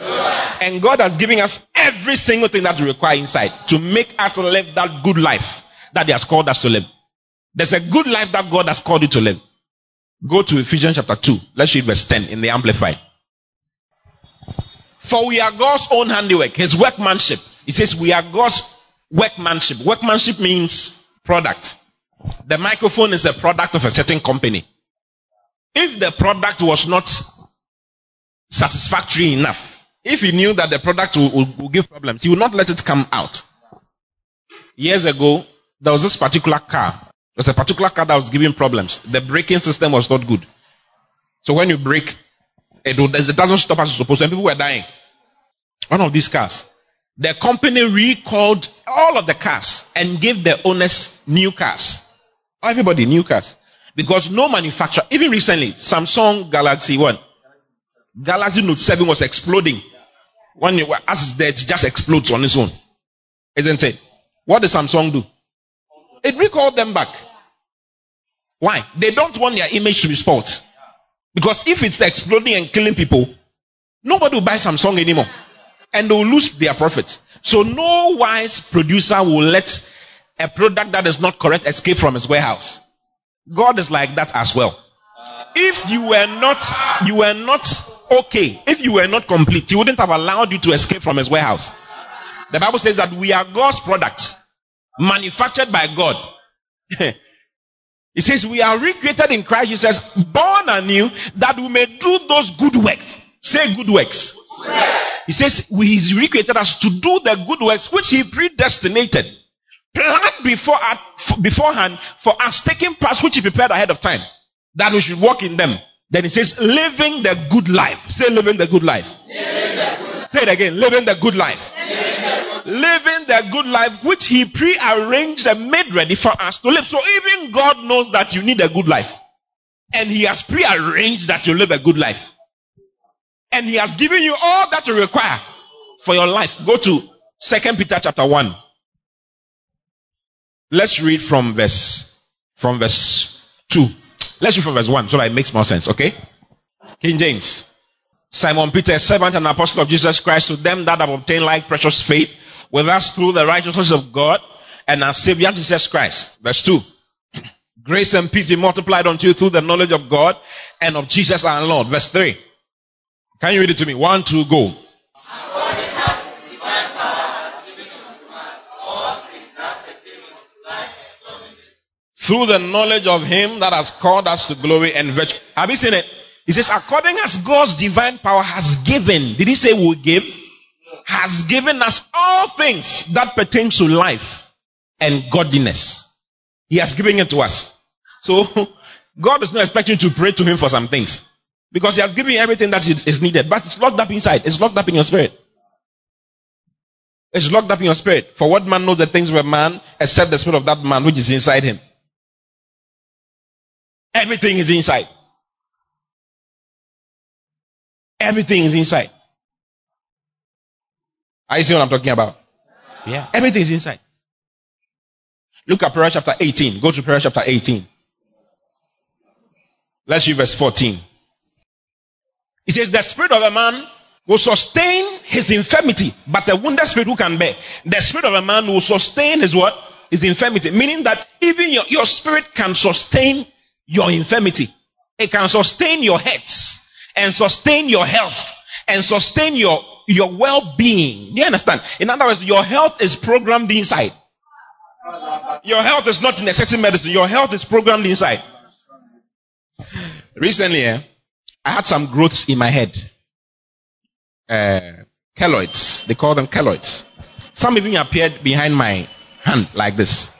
Speaker 3: And God has given us every single thing that we require inside to make us live that good life that He has called us to live. There's a good life that God has called you to live. Go to Ephesians chapter 2. Let's read verse 10 in the Amplified. For we are God's own handiwork, His workmanship. He says we are God's workmanship. Workmanship means product. The microphone is a product of a certain company. If the product was not satisfactory enough, if he knew that the product will, will, will give problems, he would not let it come out. Years ago, there was this particular car. There was a particular car that was giving problems. The braking system was not good. So when you brake, it, it doesn't stop as it's supposed to. And people were dying. One of these cars. The company recalled all of the cars and gave the owners new cars. Everybody new cars. Because no manufacturer, even recently, Samsung Galaxy One, Galaxy Note 7 was exploding. When you, as there, it just explodes on its own. Isn't it? What does Samsung do? It recalled them back. Why? They don't want their image to be spoiled. Because if it's exploding and killing people, nobody will buy Samsung anymore. And they will lose their profits. So no wise producer will let a product that is not correct escape from his warehouse. God is like that as well. If you were not, you were not okay. If you were not complete, he wouldn't have allowed you to escape from his warehouse. The Bible says that we are God's products, manufactured by God. He says we are recreated in Christ Jesus, born anew, that we may do those good works. Say good works. He says He's recreated us to do the good works which He predestinated, planned before beforehand for us, taking part which He prepared ahead of time, that we should walk in them. Then He says, living the good life. Say living the good life. Say it again, living the good life living the good life which he pre-arranged and made ready for us to live. So even God knows that you need a good life. And he has pre-arranged that you live a good life. And he has given you all that you require for your life. Go to Second Peter chapter 1. Let's read from verse, from verse 2. Let's read from verse 1 so that it makes more sense, okay? King James. Simon Peter, servant and apostle of Jesus Christ, to them that have obtained like precious faith with us through the righteousness of God and our Savior Jesus Christ. Verse 2. Grace and peace be multiplied unto you through the knowledge of God and of Jesus our Lord. Verse 3. Can you read it to me? One, two, go. Through the knowledge of Him that has called us to glory and virtue. Have you seen it? He says, according as God's divine power has given. Did he say will give? has given us all things that pertain to life and godliness. He has given it to us. So, God is not expecting you to pray to Him for some things. Because He has given you everything that is needed. But it's locked up inside. It's locked up in your spirit. It's locked up in your spirit. For what man knows the things of a man except the spirit of that man which is inside him? Everything is inside. Everything is inside. Are you see what I'm talking about? Yeah. Everything is inside. Look at prayer chapter 18. Go to prayer chapter 18. Let's read verse 14. It says, The spirit of a man will sustain his infirmity, but the wounded spirit who can bear. The spirit of a man will sustain his what? His infirmity. Meaning that even your, your spirit can sustain your infirmity. It can sustain your heads and sustain your health and sustain your your well-being. You understand? In other words, your health is programmed inside. Your health is not in a certain medicine. Your health is programmed inside. Recently, eh, I had some growths in my head. Uh, keloids. They call them keloids. Some even appeared behind my hand like this.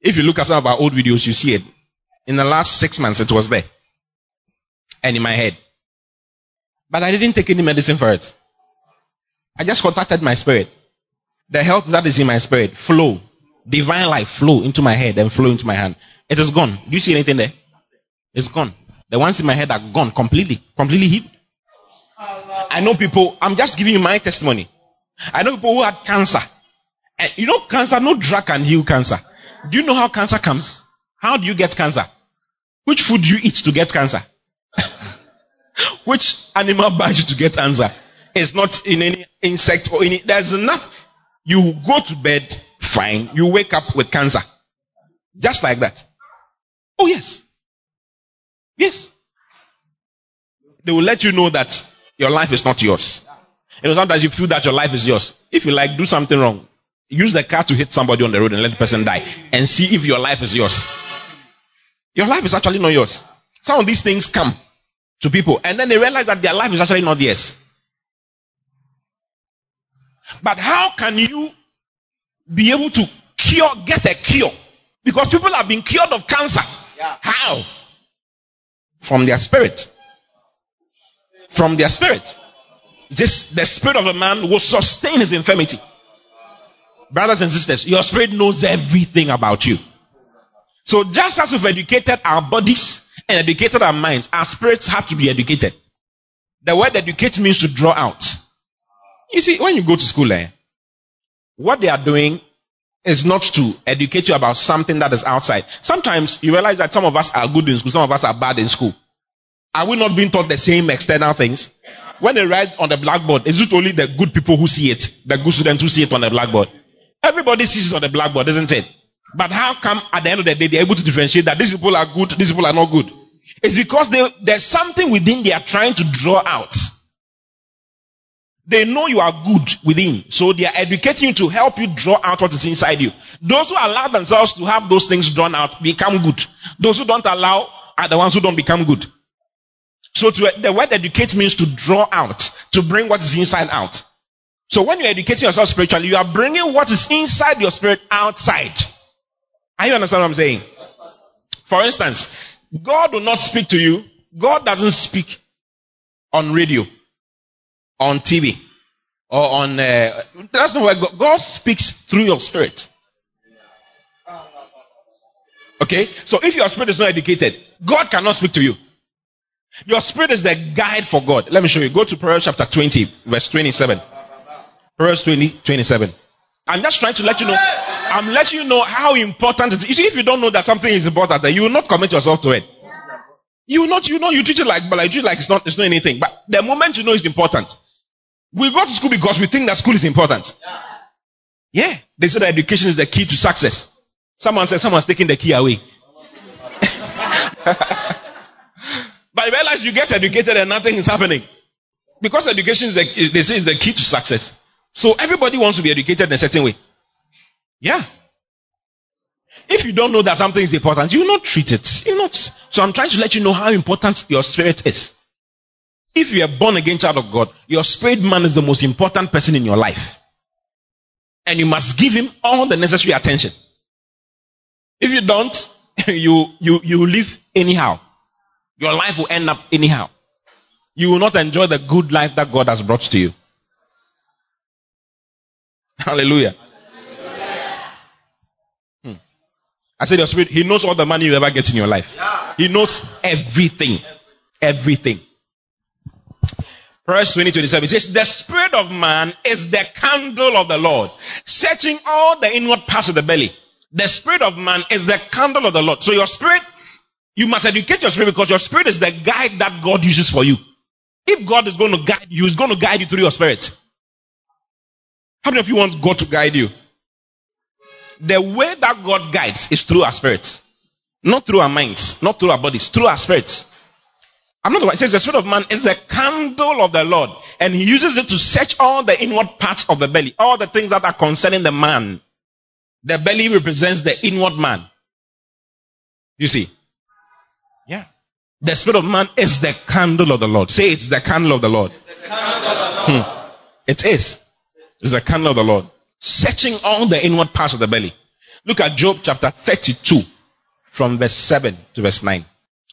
Speaker 3: If you look at some of our old videos, you see it. In the last six months, it was there. And in my head. But I didn't take any medicine for it. I just contacted my spirit. The health that is in my spirit flow. Divine life flow into my head and flow into my hand. It is gone. Do you see anything there? It's gone. The ones in my head are gone completely, completely healed. I know people, I'm just giving you my testimony. I know people who had cancer. And you know, cancer, no drug can heal cancer. Do you know how cancer comes? How do you get cancer? Which food do you eat to get cancer? Which animal bites you to get cancer? It's not in any insect or any, there's enough. You go to bed, fine. You wake up with cancer. Just like that. Oh yes. Yes. They will let you know that your life is not yours. It is not that you feel that your life is yours. If you like, do something wrong. Use the car to hit somebody on the road and let the person die. And see if your life is yours. Your life is actually not yours. Some of these things come to people and then they realize that their life is actually not theirs. But how can you be able to cure, get a cure? Because people have been cured of cancer. Yeah. How? From their spirit. From their spirit. This, the spirit of a man will sustain his infirmity. Brothers and sisters, your spirit knows everything about you. So just as we've educated our bodies and educated our minds, our spirits have to be educated. The word educate means to draw out. You see, when you go to school, eh, what they are doing is not to educate you about something that is outside. Sometimes you realize that some of us are good in school, some of us are bad in school. Are we not being taught the same external things? When they write on the blackboard, is it only the good people who see it? The good students who see it on the blackboard? Everybody sees it on the blackboard, isn't it? But how come at the end of the day they're able to differentiate that these people are good, these people are not good? It's because they, there's something within they are trying to draw out. They know you are good within, so they are educating you to help you draw out what is inside you. Those who allow themselves to have those things drawn out become good. Those who don't allow are the ones who don't become good. So to, the word educate means to draw out, to bring what is inside out. So when you're educating yourself spiritually, you are bringing what is inside your spirit outside. Are you understand what I'm saying? For instance, God will not speak to you. God doesn't speak on radio, on TV, or on. Uh, that's not where God, God speaks through your spirit. Okay, so if your spirit is not educated, God cannot speak to you. Your spirit is the guide for God. Let me show you. Go to Proverbs chapter 20, verse 27. Proverbs 20, 27. I'm just trying to let you know. I'm letting you know how important it is. You see, if you don't know that something is important, you will not commit yourself to it. You will not, you know, you treat it like, but like, treat it like it's not, it's not anything. But the moment you know it's important, we go to school because we think that school is important. Yeah. They say that education is the key to success. Someone said someone's taking the key away. but you realize you get educated and nothing is happening. Because education is the, they say is the key to success. So everybody wants to be educated in a certain way. Yeah. If you don't know that something is important, you will not treat it. You not. So I'm trying to let you know how important your spirit is. If you are born again child of God, your spirit man is the most important person in your life. And you must give him all the necessary attention. If you don't, you, you, you live anyhow. Your life will end up anyhow. You will not enjoy the good life that God has brought to you. Hallelujah. Hmm. I said your spirit, he knows all the money you ever get in your life. He knows everything. Everything. Verse 20, 27 says, The spirit of man is the candle of the Lord, searching all the inward parts of the belly. The spirit of man is the candle of the Lord. So your spirit, you must educate your spirit because your spirit is the guide that God uses for you. If God is going to guide you, He's going to guide you through your spirit. How many of you want God to guide you? The way that God guides is through our spirits. Not through our minds, not through our bodies, through our spirits. I'm not the one. It says the spirit of man is the candle of the Lord. And he uses it to search all the inward parts of the belly, all the things that are concerning the man. The belly represents the inward man. You see? Yeah. The spirit of man is the candle of the Lord. Say it's the candle of the Lord. The candle of the Lord. Hmm. It is is the candle of the Lord, searching all the inward parts of the belly. Look at Job chapter 32 from verse 7 to verse 9.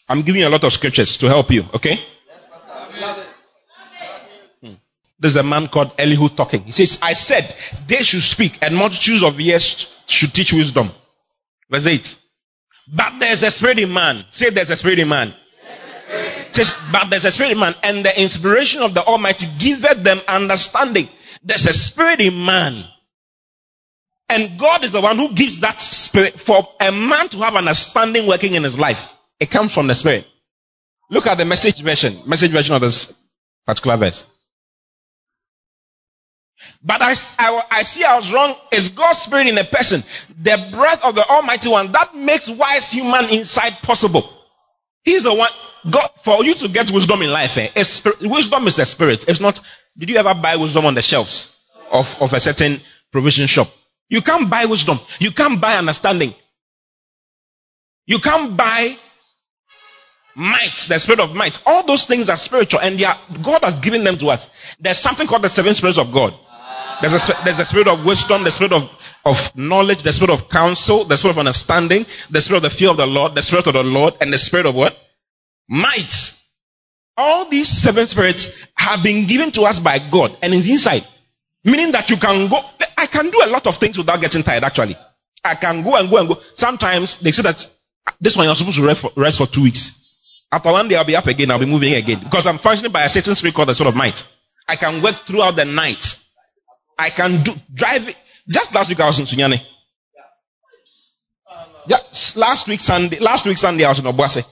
Speaker 3: I'm giving you a lot of scriptures to help you, okay? Hmm. There's a man called Elihu talking. He says, I said they should speak and multitudes of years should teach wisdom. Verse 8. But there's a spirit in man. Say there's a spirit in man. Says, but there's a spirit in man and the inspiration of the Almighty giveth them understanding. There's a spirit in man. And God is the one who gives that spirit for a man to have understanding working in his life. It comes from the spirit. Look at the message version, message version of this particular verse. But I, I, I, see I was wrong. It's God's spirit in a person, the breath of the Almighty One that makes wise human insight possible. He's the one. God, for you to get wisdom in life, eh, wisdom is a spirit. It's not. Did you ever buy wisdom on the shelves of, of a certain provision shop? You can't buy wisdom. You can't buy understanding. You can't buy might, the spirit of might. All those things are spiritual and are, God has given them to us. There's something called the seven spirits of God. There's a, there's a spirit of wisdom, the spirit of, of knowledge, the spirit of counsel, the spirit of understanding, the spirit of the fear of the Lord, the spirit of the Lord, and the spirit of what? Might. All these seven spirits have been given to us by God and is inside. Meaning that you can go, I can do a lot of things without getting tired actually. I can go and go and go. Sometimes they say that this one you're supposed to rest for, rest for two weeks. After one day I'll be up again, I'll be moving again. Because I'm functioning by a certain spirit called the of might. I can work throughout the night. I can do, drive, just last week I was in Sunyani. Yeah, last week Sunday, last week Sunday I was in Obuasi.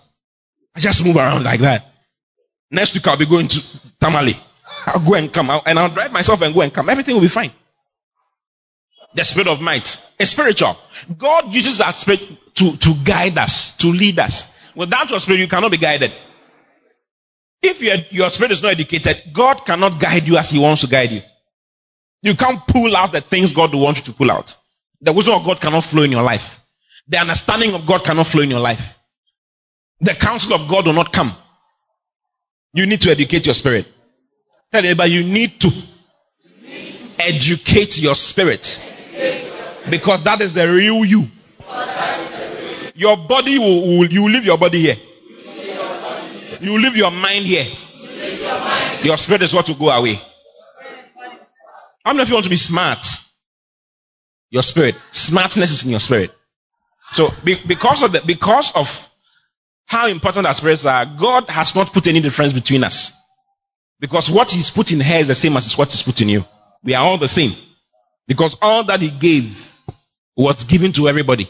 Speaker 3: I just move around like that. Next week I'll be going to Tamale. I'll go and come out and I'll drive myself and go and come. Everything will be fine. The spirit of might. It's spiritual. God uses that spirit to, to guide us, to lead us. Without your spirit, you cannot be guided. If your, your spirit is not educated, God cannot guide you as He wants to guide you. You can't pull out the things God wants you to pull out. The wisdom of God cannot flow in your life. The understanding of God cannot flow in your life. The counsel of God will not come. You need to educate your spirit. Tell you need to educate your spirit. Because that is the real you. Your body will, will you leave your body here. You leave your mind here. Your spirit is what will go away. How many of you want to be smart? Your spirit. Smartness is in your spirit. So be, because of the, because of how important our spirits are, God has not put any difference between us. Because what He's put in her is the same as what He's put in you. We are all the same. Because all that He gave was given to everybody.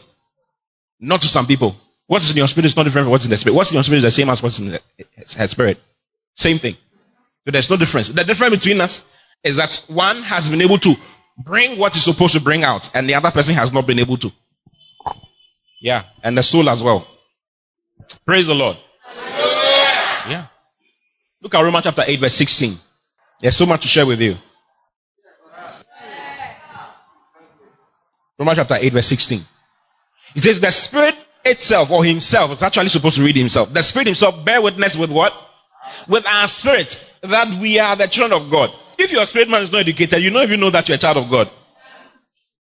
Speaker 3: Not to some people. What's in your spirit is not different from what's in the spirit. What's in your spirit is the same as what's in the, her spirit. Same thing. So there's no difference. The difference between us is that one has been able to bring what he's supposed to bring out, and the other person has not been able to. Yeah, and the soul as well. Praise the Lord. Yeah. Look at Romans chapter 8, verse 16. There's so much to share with you. Romans chapter 8, verse 16. It says, the Spirit itself, or Himself, it's actually supposed to read Himself. The Spirit Himself bear witness with what? With our spirit that we are the children of God. If your spirit man is not educated, you know if you know that you're a child of God.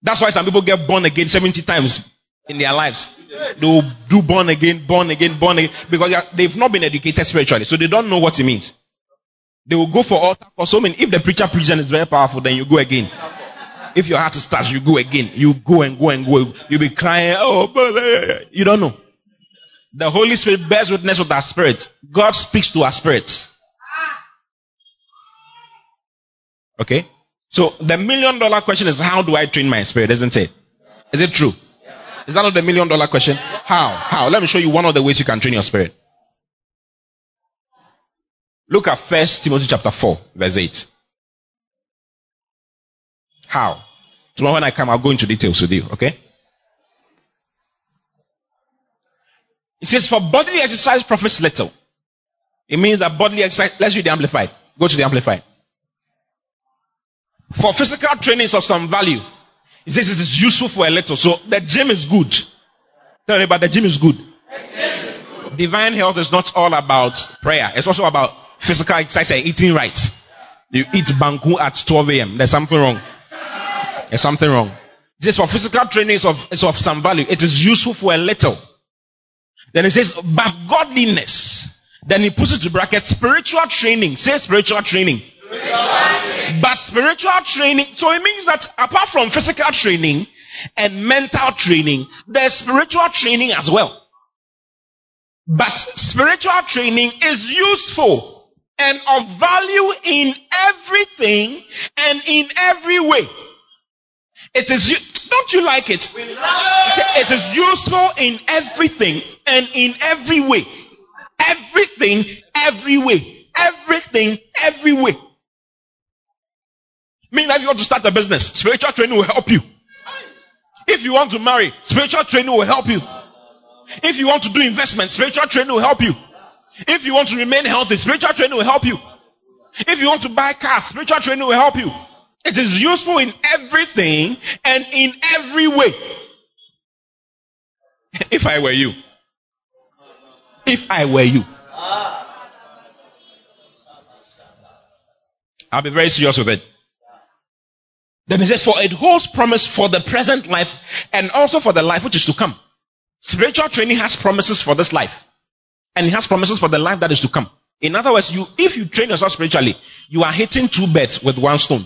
Speaker 3: That's why some people get born again 70 times in their lives. They will do born again, born again, born again, because they've not been educated spiritually, so they don't know what it means. They will go for altar for so many. If the preacher preaches and is very powerful, then you go again. If your heart starts, you go again. You go and go and go. You'll be crying, oh, you don't know. The Holy Spirit bears witness with our spirit. God speaks to our spirits. Okay? So the million dollar question is how do I train my spirit, isn't it? Is it true? Is that not the million dollar question? How? How? Let me show you one of the ways you can train your spirit. Look at First Timothy chapter 4, verse 8. How? Tomorrow when I come, I'll go into details with you, okay? It says, for bodily exercise profits little. It means that bodily exercise, let's read the Amplified. Go to the Amplified. For physical training is of some value. He says it is useful for a little. So the gym is good. Tell me, but the gym is good. Divine health is not all about prayer. It's also about physical exercise and eating right. You eat banku at 12 a.m. There's something wrong. There's something wrong. This for physical training is of, is of some value. It is useful for a little. Then he says, but godliness. Then he puts it to bracket spiritual training. Say spiritual training. Spiritual training But spiritual training, so it means that apart from physical training and mental training, there's spiritual training as well. But spiritual training is useful and of value in everything and in every way. It is, don't you like it? It is useful in everything and in every way. Everything, every way. Everything, every way. Meaning that you want to start a business, spiritual training will help you. If you want to marry, spiritual training will help you. If you want to do investment, spiritual training will help you. If you want to remain healthy, spiritual training will help you. If you want to buy cars, spiritual training will help you. It is useful in everything and in every way. If I were you. If I were you. I'll be very serious with it. Then he says, for it holds promise for the present life and also for the life which is to come. Spiritual training has promises for this life. And it has promises for the life that is to come. In other words, you, if you train yourself spiritually, you are hitting two birds with one stone.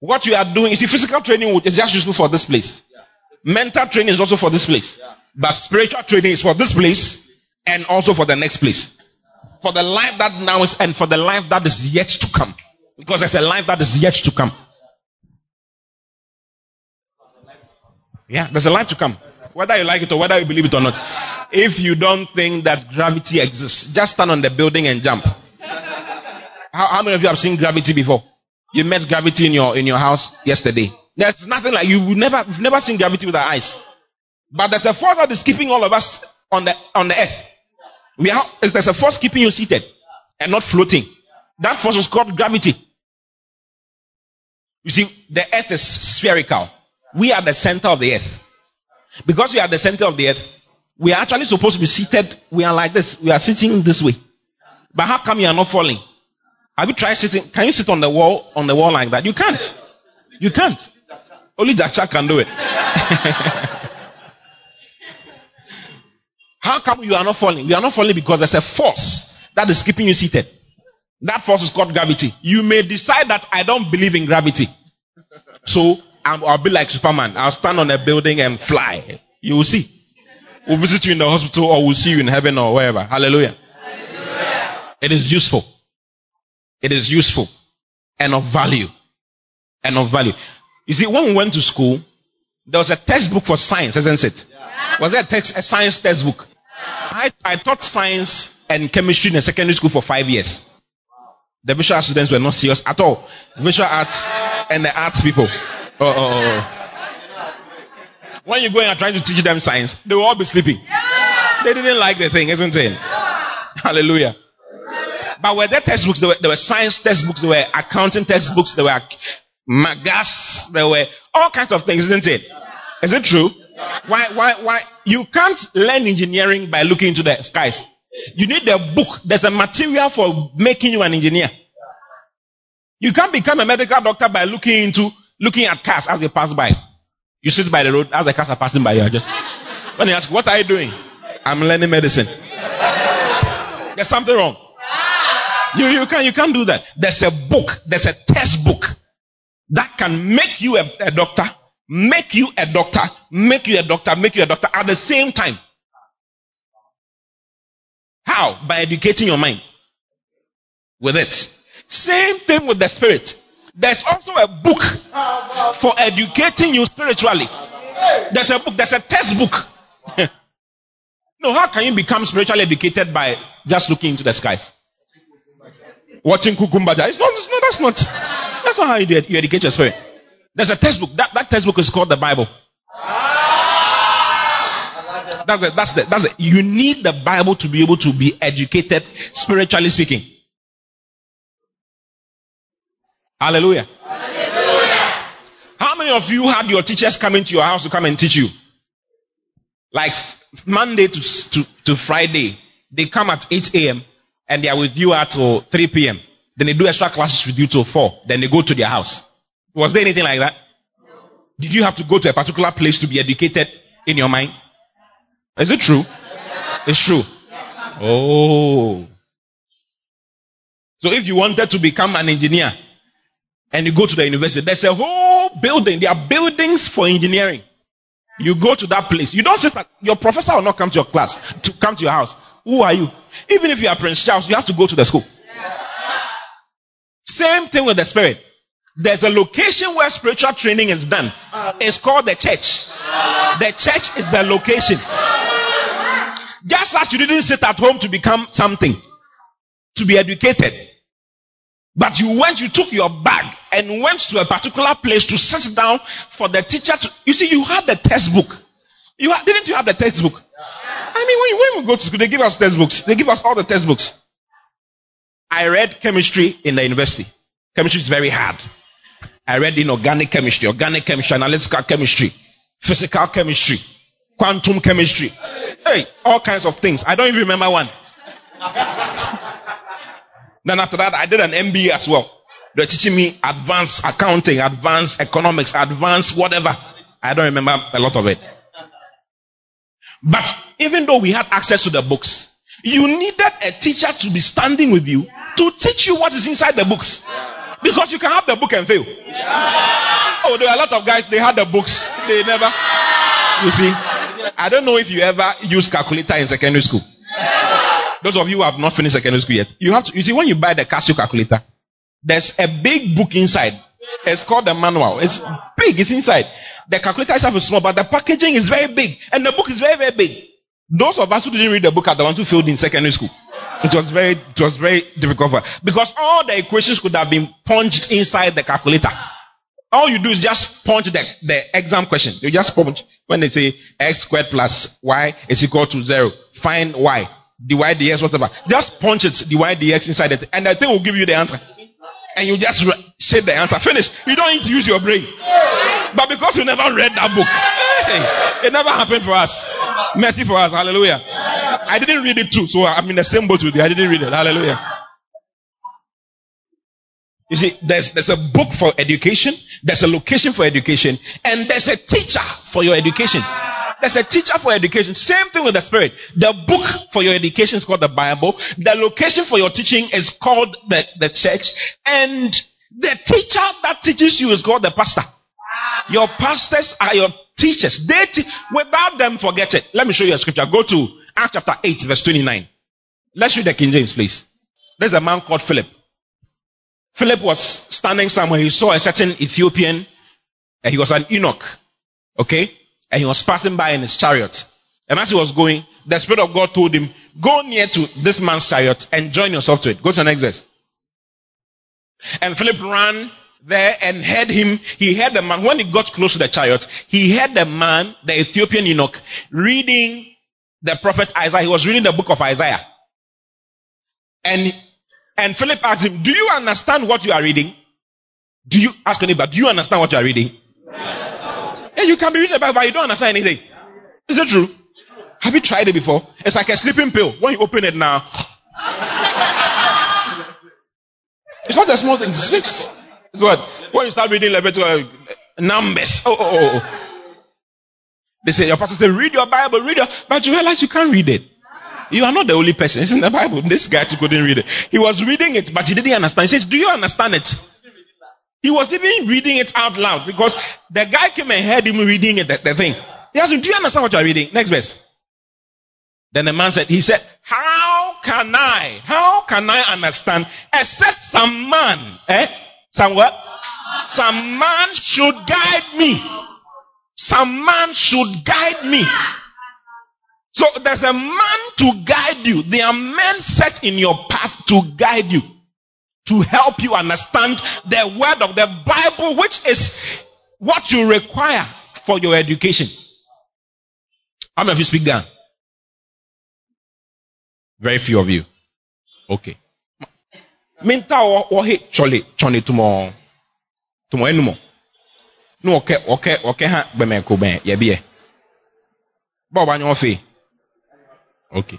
Speaker 3: What you are doing is physical training is just useful for this place. Mental training is also for this place. But spiritual training is for this place and also for the next place. For the life that now is and for the life that is yet to come. Because there's a life that is yet to come. Yeah, there's a life to come. Whether you like it or whether you believe it or not. If you don't think that gravity exists, just stand on the building and jump. How, how many of you have seen gravity before? You met gravity in your in your house yesterday. There's nothing like you would never you've never seen gravity with our eyes. But there's a force that is keeping all of us on the on the earth. We are there's a force keeping you seated and not floating. That force is called gravity. You see, the earth is spherical. We are the center of the earth. Because we are the center of the earth, we are actually supposed to be seated. We are like this. We are sitting this way. But how come you are not falling? Have you tried sitting? Can you sit on the wall, on the wall like that? You can't. You can't. Only Jack can do it. how come you are not falling? You are not falling because there's a force that is keeping you seated. That force is called gravity. You may decide that I don't believe in gravity. So i will be like Superman. I'll stand on a building and fly. You will see. We'll visit you in the hospital or we'll see you in heaven or wherever. Hallelujah. Hallelujah. It is useful. It is useful and of value. And of value. You see, when we went to school, there was a textbook for science, isn't it? Yeah. Was there a, text, a science textbook? I, I taught science and chemistry in a secondary school for five years. The visual arts students were not serious at all. Visual arts and the arts people. Oh, oh, oh. oh. When you go and are trying to teach them science, they will all be sleeping. They didn't like the thing, isn't it? Hallelujah. But were there textbooks? There were, there were science textbooks, there were accounting textbooks, there were magas, there were all kinds of things, isn't it? Is it true? Why, why, why? You can't learn engineering by looking into the skies. You need a book. There's a material for making you an engineer. You can't become a medical doctor by looking into, looking at cars as they pass by. You sit by the road as the cars are passing by You are Just, when they ask, what are you doing? I'm learning medicine. There's something wrong. You, you can't, you can't do that. There's a book, there's a textbook that can make you a, a doctor, make you a doctor, make you a doctor, make you a doctor at the same time. How? By educating your mind with it. Same thing with the spirit. There's also a book for educating you spiritually. There's a book, there's a textbook. no, how can you become spiritually educated by just looking into the skies? Watching Kukumbaja. It's not, it's not, that's not, that's not how you, you educate your spirit. There's a textbook. That, that textbook is called the Bible. That's the, that's the, that's the, you need the Bible to be able to be educated spiritually speaking. Hallelujah. Hallelujah. How many of you had your teachers come into your house to come and teach you? Like Monday to, to, to Friday, they come at 8 a.m. and they are with you at 3 p.m. Then they do extra classes with you till 4. Then they go to their house. Was there anything like that? Did you have to go to a particular place to be educated in your mind? Is it true? It's true. Oh. So if you wanted to become an engineer and you go to the university, there's a whole building. There are buildings for engineering. You go to that place. You don't sit at, your professor will not come to your class, to come to your house. Who are you? Even if you are Prince Charles, you have to go to the school. Same thing with the spirit. There's a location where spiritual training is done. It's called the church. The church is the location. Just as you didn't sit at home to become something, to be educated, but you went, you took your bag and went to a particular place to sit down for the teacher to, you see, you had the textbook. You had, didn't you have the textbook? I mean, when, when we go to school, they give us textbooks. They give us all the textbooks. I read chemistry in the university. Chemistry is very hard. I read in organic chemistry, organic chemistry, analytical chemistry, physical chemistry, quantum chemistry. Hey, all kinds of things. I don't even remember one. then after that, I did an MBA as well. They're teaching me advanced accounting, advanced economics, advanced whatever. I don't remember a lot of it. But even though we had access to the books, you needed a teacher to be standing with you to teach you what is inside the books. Because you can have the book and fail. Oh, there are a lot of guys, they had the books. They never. You see, I don't know if you ever use calculator in secondary school. Those of you who have not finished secondary school yet, you have to, you see, when you buy the Casio calculator, there's a big book inside. It's called the manual. It's big. It's inside. The calculator itself is small, but the packaging is very big. And the book is very, very big. Those of us who didn't read the book are the ones who failed in secondary school. It was very, it was very difficult for because all the equations could have been punched inside the calculator. All you do is just punch the, the exam question. You just punch when they say x squared plus y is equal to zero. Find y, dy dx, whatever. Just punch it, dy dx inside it, and the thing will give you the answer. And you just re- say the answer. Finish. You don't need to use your brain. But because you never read that book, hey, it never happened for us. Mercy for us. Hallelujah. I didn't read it too, so I'm in the same boat with you. I didn't read it. Hallelujah. You see, there's, there's a book for education, there's a location for education, and there's a teacher for your education. There's a teacher for education. Same thing with the spirit. The book for your education is called the Bible. The location for your teaching is called the, the church. And the teacher that teaches you is called the pastor. Your pastors are your teachers. They te- without them, forget it. Let me show you a scripture. Go to Acts chapter 8, verse 29. Let's read the King James, please. There's a man called Philip. Philip was standing somewhere. He saw a certain Ethiopian. And he was an eunuch. Okay? And he was passing by in his chariot. And as he was going, the Spirit of God told him, Go near to this man's chariot and join yourself to it. Go to the next verse. And Philip ran there and heard him. He heard the man. When he got close to the chariot, he heard the man, the Ethiopian eunuch, reading the prophet Isaiah. He was reading the book of Isaiah. And, and Philip asked him, Do you understand what you are reading? Do you ask anybody, do you understand what you are reading? Yeah, you can be reading the Bible, but you don't understand anything. Is it true? Have you tried it before? It's like a sleeping pill. When you open it now, it's not a small thing. It's what? When you start reading Leviticus, uh, Numbers. Oh, oh, oh, oh. They say, your pastor say, read your Bible, read your, but you realize you can't read it. You are not the only person. It's in the Bible. This guy too couldn't read it. He was reading it, but he didn't understand. He says, do you understand it? He was even reading it out loud because the guy came and heard him reading it, the, the thing. He asked him, do you understand what you are reading? Next verse. Then the man said, he said, how can I, how can I understand except some man, eh? Some what? Some man should guide me. Some man should guide me. So there's a man to guide you. There are men set in your path to guide you, to help you understand the word of the Bible, which is what you require for your education. How many of you speak Ghana? Very few of you. Okay. Minta or he chole chone tumo enumo. No okay okay okay ha beme ko ben ye bie. Ba ba fe. Okay.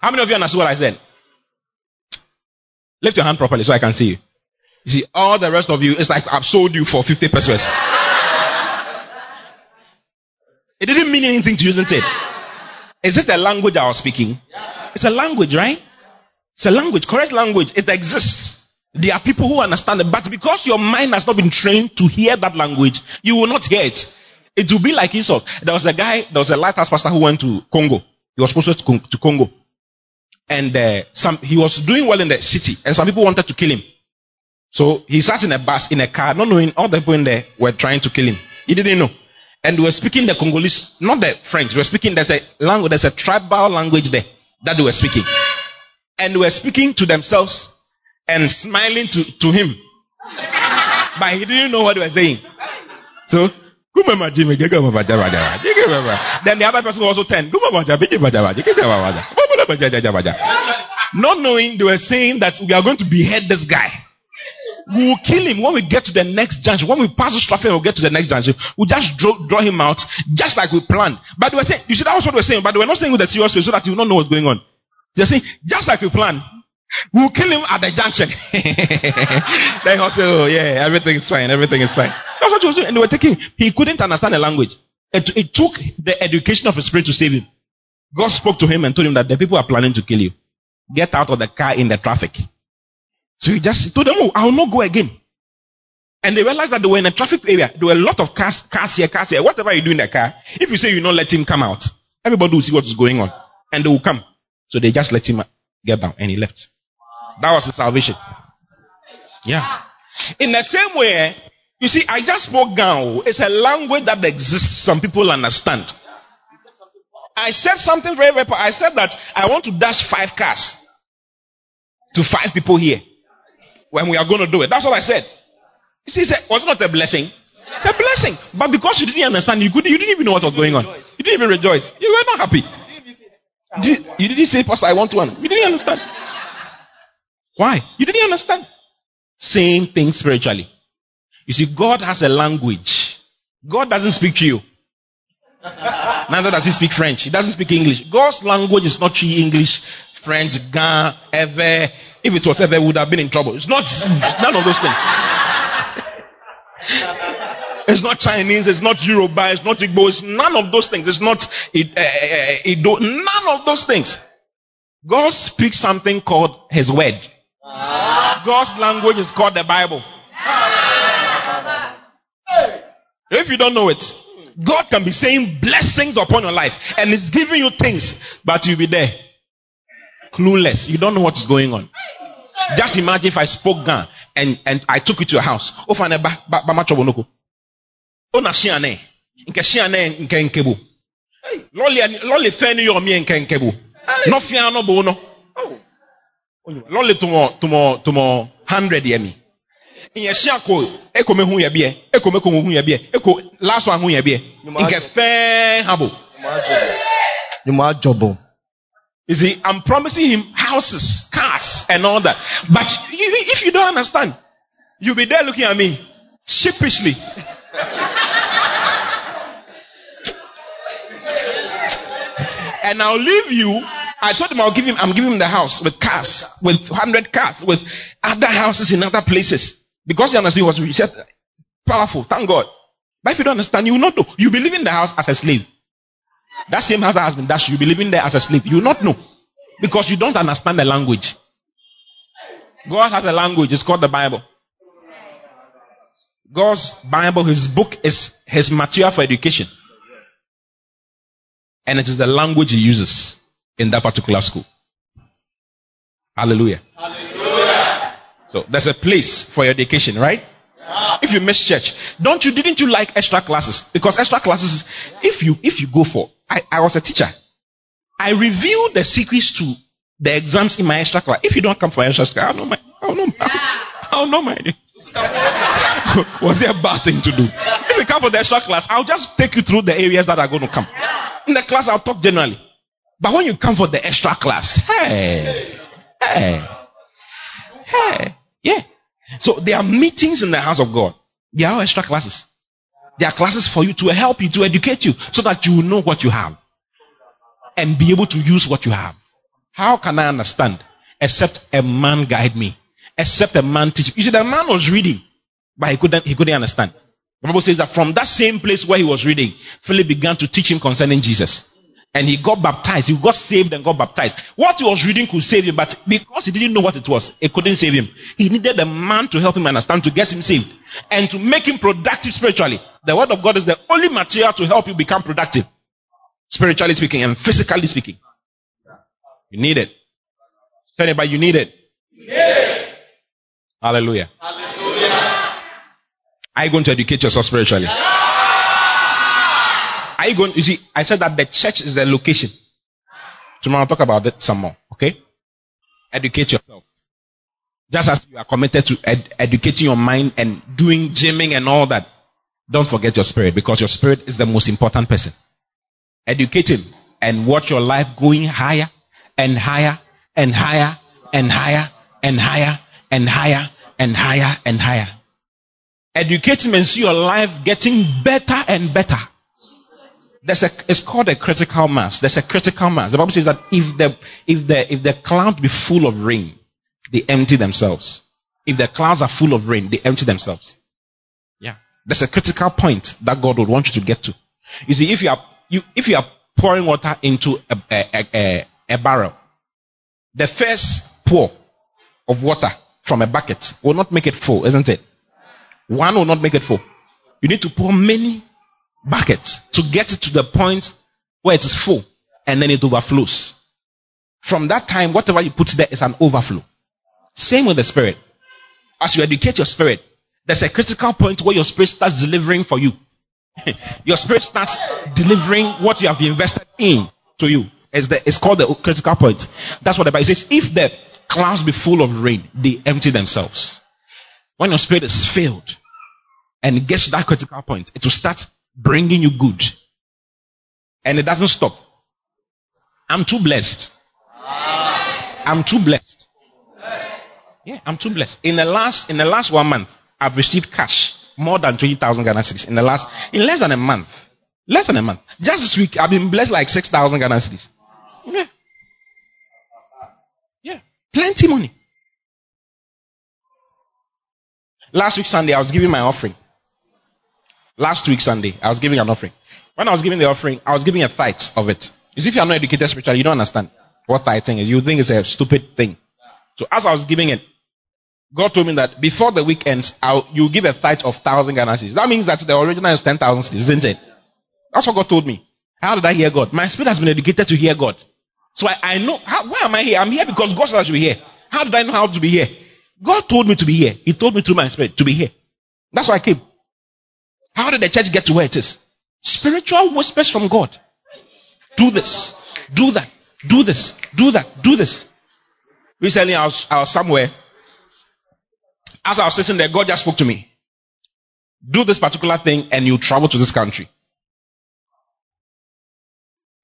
Speaker 3: How many of you understood what I said? Lift your hand properly so I can see you. You see, all the rest of you, it's like I've sold you for 50 pesos. It didn't mean anything to you, isn't it? Is it a language I was speaking? It's a language, right? It's a language, correct language. It exists. There are people who understand it, but because your mind has not been trained to hear that language, you will not hear it. It will be like Esau. There was a guy, there was a lighthouse pastor who went to Congo. He was supposed to, go to Congo. And uh, some, he was doing well in the city, and some people wanted to kill him. So he sat in a bus, in a car, not knowing all the people in there were trying to kill him. He didn't know. And they were speaking the Congolese, not the French. They were speaking, there's a language, there's a tribal language there that they were speaking. And they were speaking to themselves and smiling to, to him. but he didn't know what they were saying. So, then the other person also turned. Not knowing they were saying that we are going to behead this guy. We will kill him when we get to the next junction. When we pass the traffic, we'll get to the next junction. We'll just draw, draw him out, just like we planned. But they were saying, you see, that was what they were saying, but they were not saying with a serious way so that you not know what's going on. They're saying, just like we planned, we'll kill him at the junction. then he say, oh yeah, everything is fine, everything is fine. That's what he was doing. And they were taking, he couldn't understand the language. It, it took the education of his spirit to save him. God spoke to him and told him that the people are planning to kill you. Get out of the car in the traffic. So he just told them, Oh, I will not go again. And they realized that they were in a traffic area. There were a lot of cars, cars here, cars here. Whatever you do in the car, if you say you not let him come out, everybody will see what is going on. And they will come. So they just let him get down and he left. That was his salvation. Yeah. In the same way, you see, I just spoke Ga. It's a language that exists. Some people understand. I said something very, very, I said that I want to dash five cars to five people here when we are going to do it. That's what I said. You see, it was not a blessing. It's a blessing. But because you didn't understand, you, couldn't, you didn't even know what was going on. You didn't even rejoice. You were not happy. You didn't say, Pastor, I want one. You didn't understand. Why? You didn't understand. Same thing spiritually. You see, God has a language. God doesn't speak to you. Neither does he speak French. He doesn't speak English. God's language is not English, French, Ga, Ewe. If it was Ewe, would have been in trouble. It's not none of those things. It's not Chinese, it's not Yoruba, it's not Igbo, it's none of those things. It's not uh, none of those things. God speaks something called His Word. God's language is called the Bible. If you don't know it, God can be saying blessings upon your life and He's giving you things, but you'll be there. Clueless. You don't know what is going on. Just imagine if I spoke Ghana and, and I took you to your house. Oh, ba ba ba macho bonoko. Shiane. Nke shiane nke nkebu. Loli loli fe yo mi nke nkebu. No fia no oh. Bo no. Loli tumo tumo tumo 100 yemi. Inye shia ko eko me hu ye bie. Eko me ko hu ye bie. Eko last one hu ye bie. Nke fe habo.
Speaker 4: Nyuma jobo.
Speaker 3: You see, I'm promising him houses, cars, and all that. But if you don't understand, you'll be there looking at me sheepishly. and I'll leave you. I told him I'll give him, I'm giving him the house with cars, with 100 cars, with other houses in other places. Because he understood was, he said, powerful, thank God. But if you don't understand, you will not know. You'll be living in the house as a slave. That same house has been dashed. You'll be living there as a slave. You will not know. Because you don't understand the language. God has a language. It's called the Bible. God's Bible, His book is His material for education. And it is the language He uses in that particular school. Hallelujah. Hallelujah. So there's a place for your education, right? If you miss church, don't you, didn't you like extra classes? Because extra classes, if you, if you go for, I, I was a teacher. I reveal the secrets to the exams in my extra class. If you don't come for extra class, I'll know my, I'll know my, I'll know my. was it a bad thing to do? If you come for the extra class, I'll just take you through the areas that are going to come. In the class, I'll talk generally. But when you come for the extra class, hey, hey, hey, yeah. So there are meetings in the house of God. There are extra classes. There are classes for you to help you, to educate you, so that you know what you have. And be able to use what you have. How can I understand? Except a man guide me. Except a man teach. You see, the man was reading, but he couldn't, he couldn't understand. The Bible says that from that same place where he was reading, Philip began to teach him concerning Jesus. And he got baptized. He got saved and got baptized. What he was reading could save him, but because he didn't know what it was, it couldn't save him. He needed a man to help him understand, to get him saved, and to make him productive spiritually. The word of God is the only material to help you become productive, spiritually speaking and physically speaking. You need it. Tell anybody you need it. Yes. Hallelujah. Hallelujah. Are you going to educate yourself spiritually? Are you going? You see, I said that the church is the location. Tomorrow I'll talk about that some more. Okay? Educate yourself. Just as you are committed to ed- educating your mind and doing gymming and all that, don't forget your spirit because your spirit is the most important person. Educate him and watch your life going higher and higher and higher and higher and higher and higher and higher and higher. Educate him and see your life getting better and better. There's a, it's called a critical mass. There's a critical mass. The Bible says that if the, if the, if the clouds be full of rain, they empty themselves. If the clouds are full of rain, they empty themselves. Yeah. There's a critical point that God would want you to get to. You see, if you are, you, if you are pouring water into a, a, a, a barrel, the first pour of water from a bucket will not make it full, isn't it? One will not make it full. You need to pour many buckets to get it to the point where it is full and then it overflows. From that time, whatever you put there is an overflow. Same with the spirit. As you educate your spirit, there's a critical point where your spirit starts delivering for you. your spirit starts delivering what you have invested in to you. It's, the, it's called the critical point. That's what the Bible says. If the clouds be full of rain, they empty themselves. When your spirit is filled and gets to that critical point, it will start bringing you good. And it doesn't stop. I'm too blessed. I'm too blessed. Yeah, I'm too blessed. In the last, in the last one month, I've received cash more than 20,000 Ghana cedis in the last, in less than a month. Less than a month. Just this week, I've been blessed like 6,000 Ghana cedis. Yeah. Yeah. Plenty money. Last week Sunday, I was giving my offering. Last week Sunday, I was giving an offering. When I was giving the offering, I was giving a tithe of it. See, if you are not educated spiritually, you don't understand what tithing is. You think it's a stupid thing. So as I was giving it, God told me that before the week ends, I'll, you give a tithe of thousand Ghana. That means that the original is ten thousand cedis, isn't it? That's what God told me. How did I hear God? My spirit has been educated to hear God. So I, I know, how, why am I here? I'm here because God said I should be here. How did I know how to be here? God told me to be here. He told me through my spirit to be here. That's why I came. How did the church get to where it is? Spiritual whispers from God. Do this. Do that. Do this. Do that. Do this. Recently, I was, I was somewhere. As I was sitting there, God just spoke to me. Do this particular thing and you travel to this country.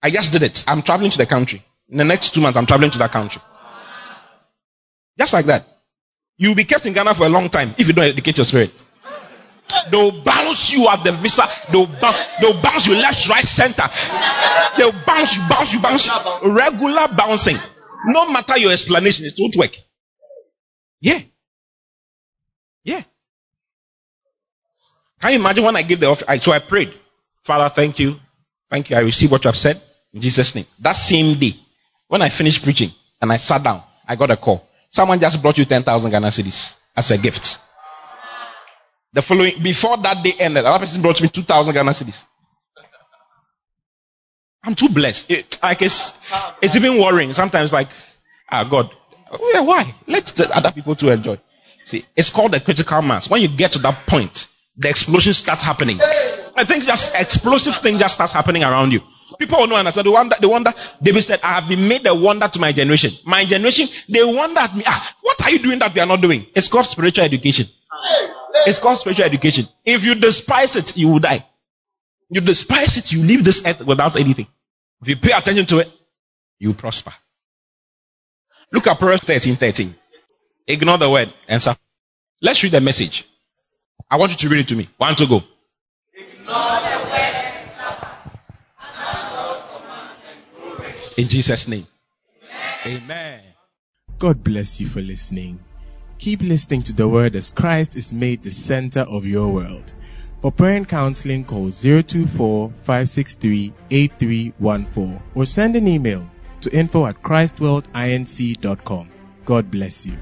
Speaker 3: I just did it. I'm traveling to the country. In the next two months, I'm traveling to that country. Just like that. You'll be kept in Ghana for a long time if you don't educate your spirit. They'll bounce you at the visa. They'll, bounce, they'll bounce you left, right, center. They'll bounce you, bounce you, bounce you. Regular bouncing. No matter your explanation, it won't work. Yeah. Yeah. Can you imagine when I gave the offer? So I prayed. Father, thank you. Thank you. I receive what you have said in Jesus' name. That same day, when I finished preaching and I sat down, I got a call. Someone just brought you 10,000 Ghana cedis as a gift. The following, before that day ended, another person brought me 2,000 Ghana cedis. I'm too blessed. It, like it's, it's even worrying. Sometimes like, ah, God, why? Let other people to enjoy. See, it's called a critical mass. When you get to that point, the explosion starts happening. I think just explosive things just starts happening around you. People will not understand. They wonder, they wonder, David said, I have been made a wonder to my generation. My generation, they wonder at me, ah, what are you doing that we are not doing? It's called spiritual education. It's called spiritual education. If you despise it, you will die. You despise it, you leave this earth without anything. If you pay attention to it, you prosper. Look at Proverbs 13, 13. Ignore the word answer. Let's read the message. I want you to read it to me. One to go. Ignore the word and suffer. In Jesus' name. Amen.
Speaker 2: God bless you for listening. Keep listening to the word as Christ is made the center of your world. For prayer and counseling, call 024-563-8314 or send an email to info at christworldinc.com. God bless you.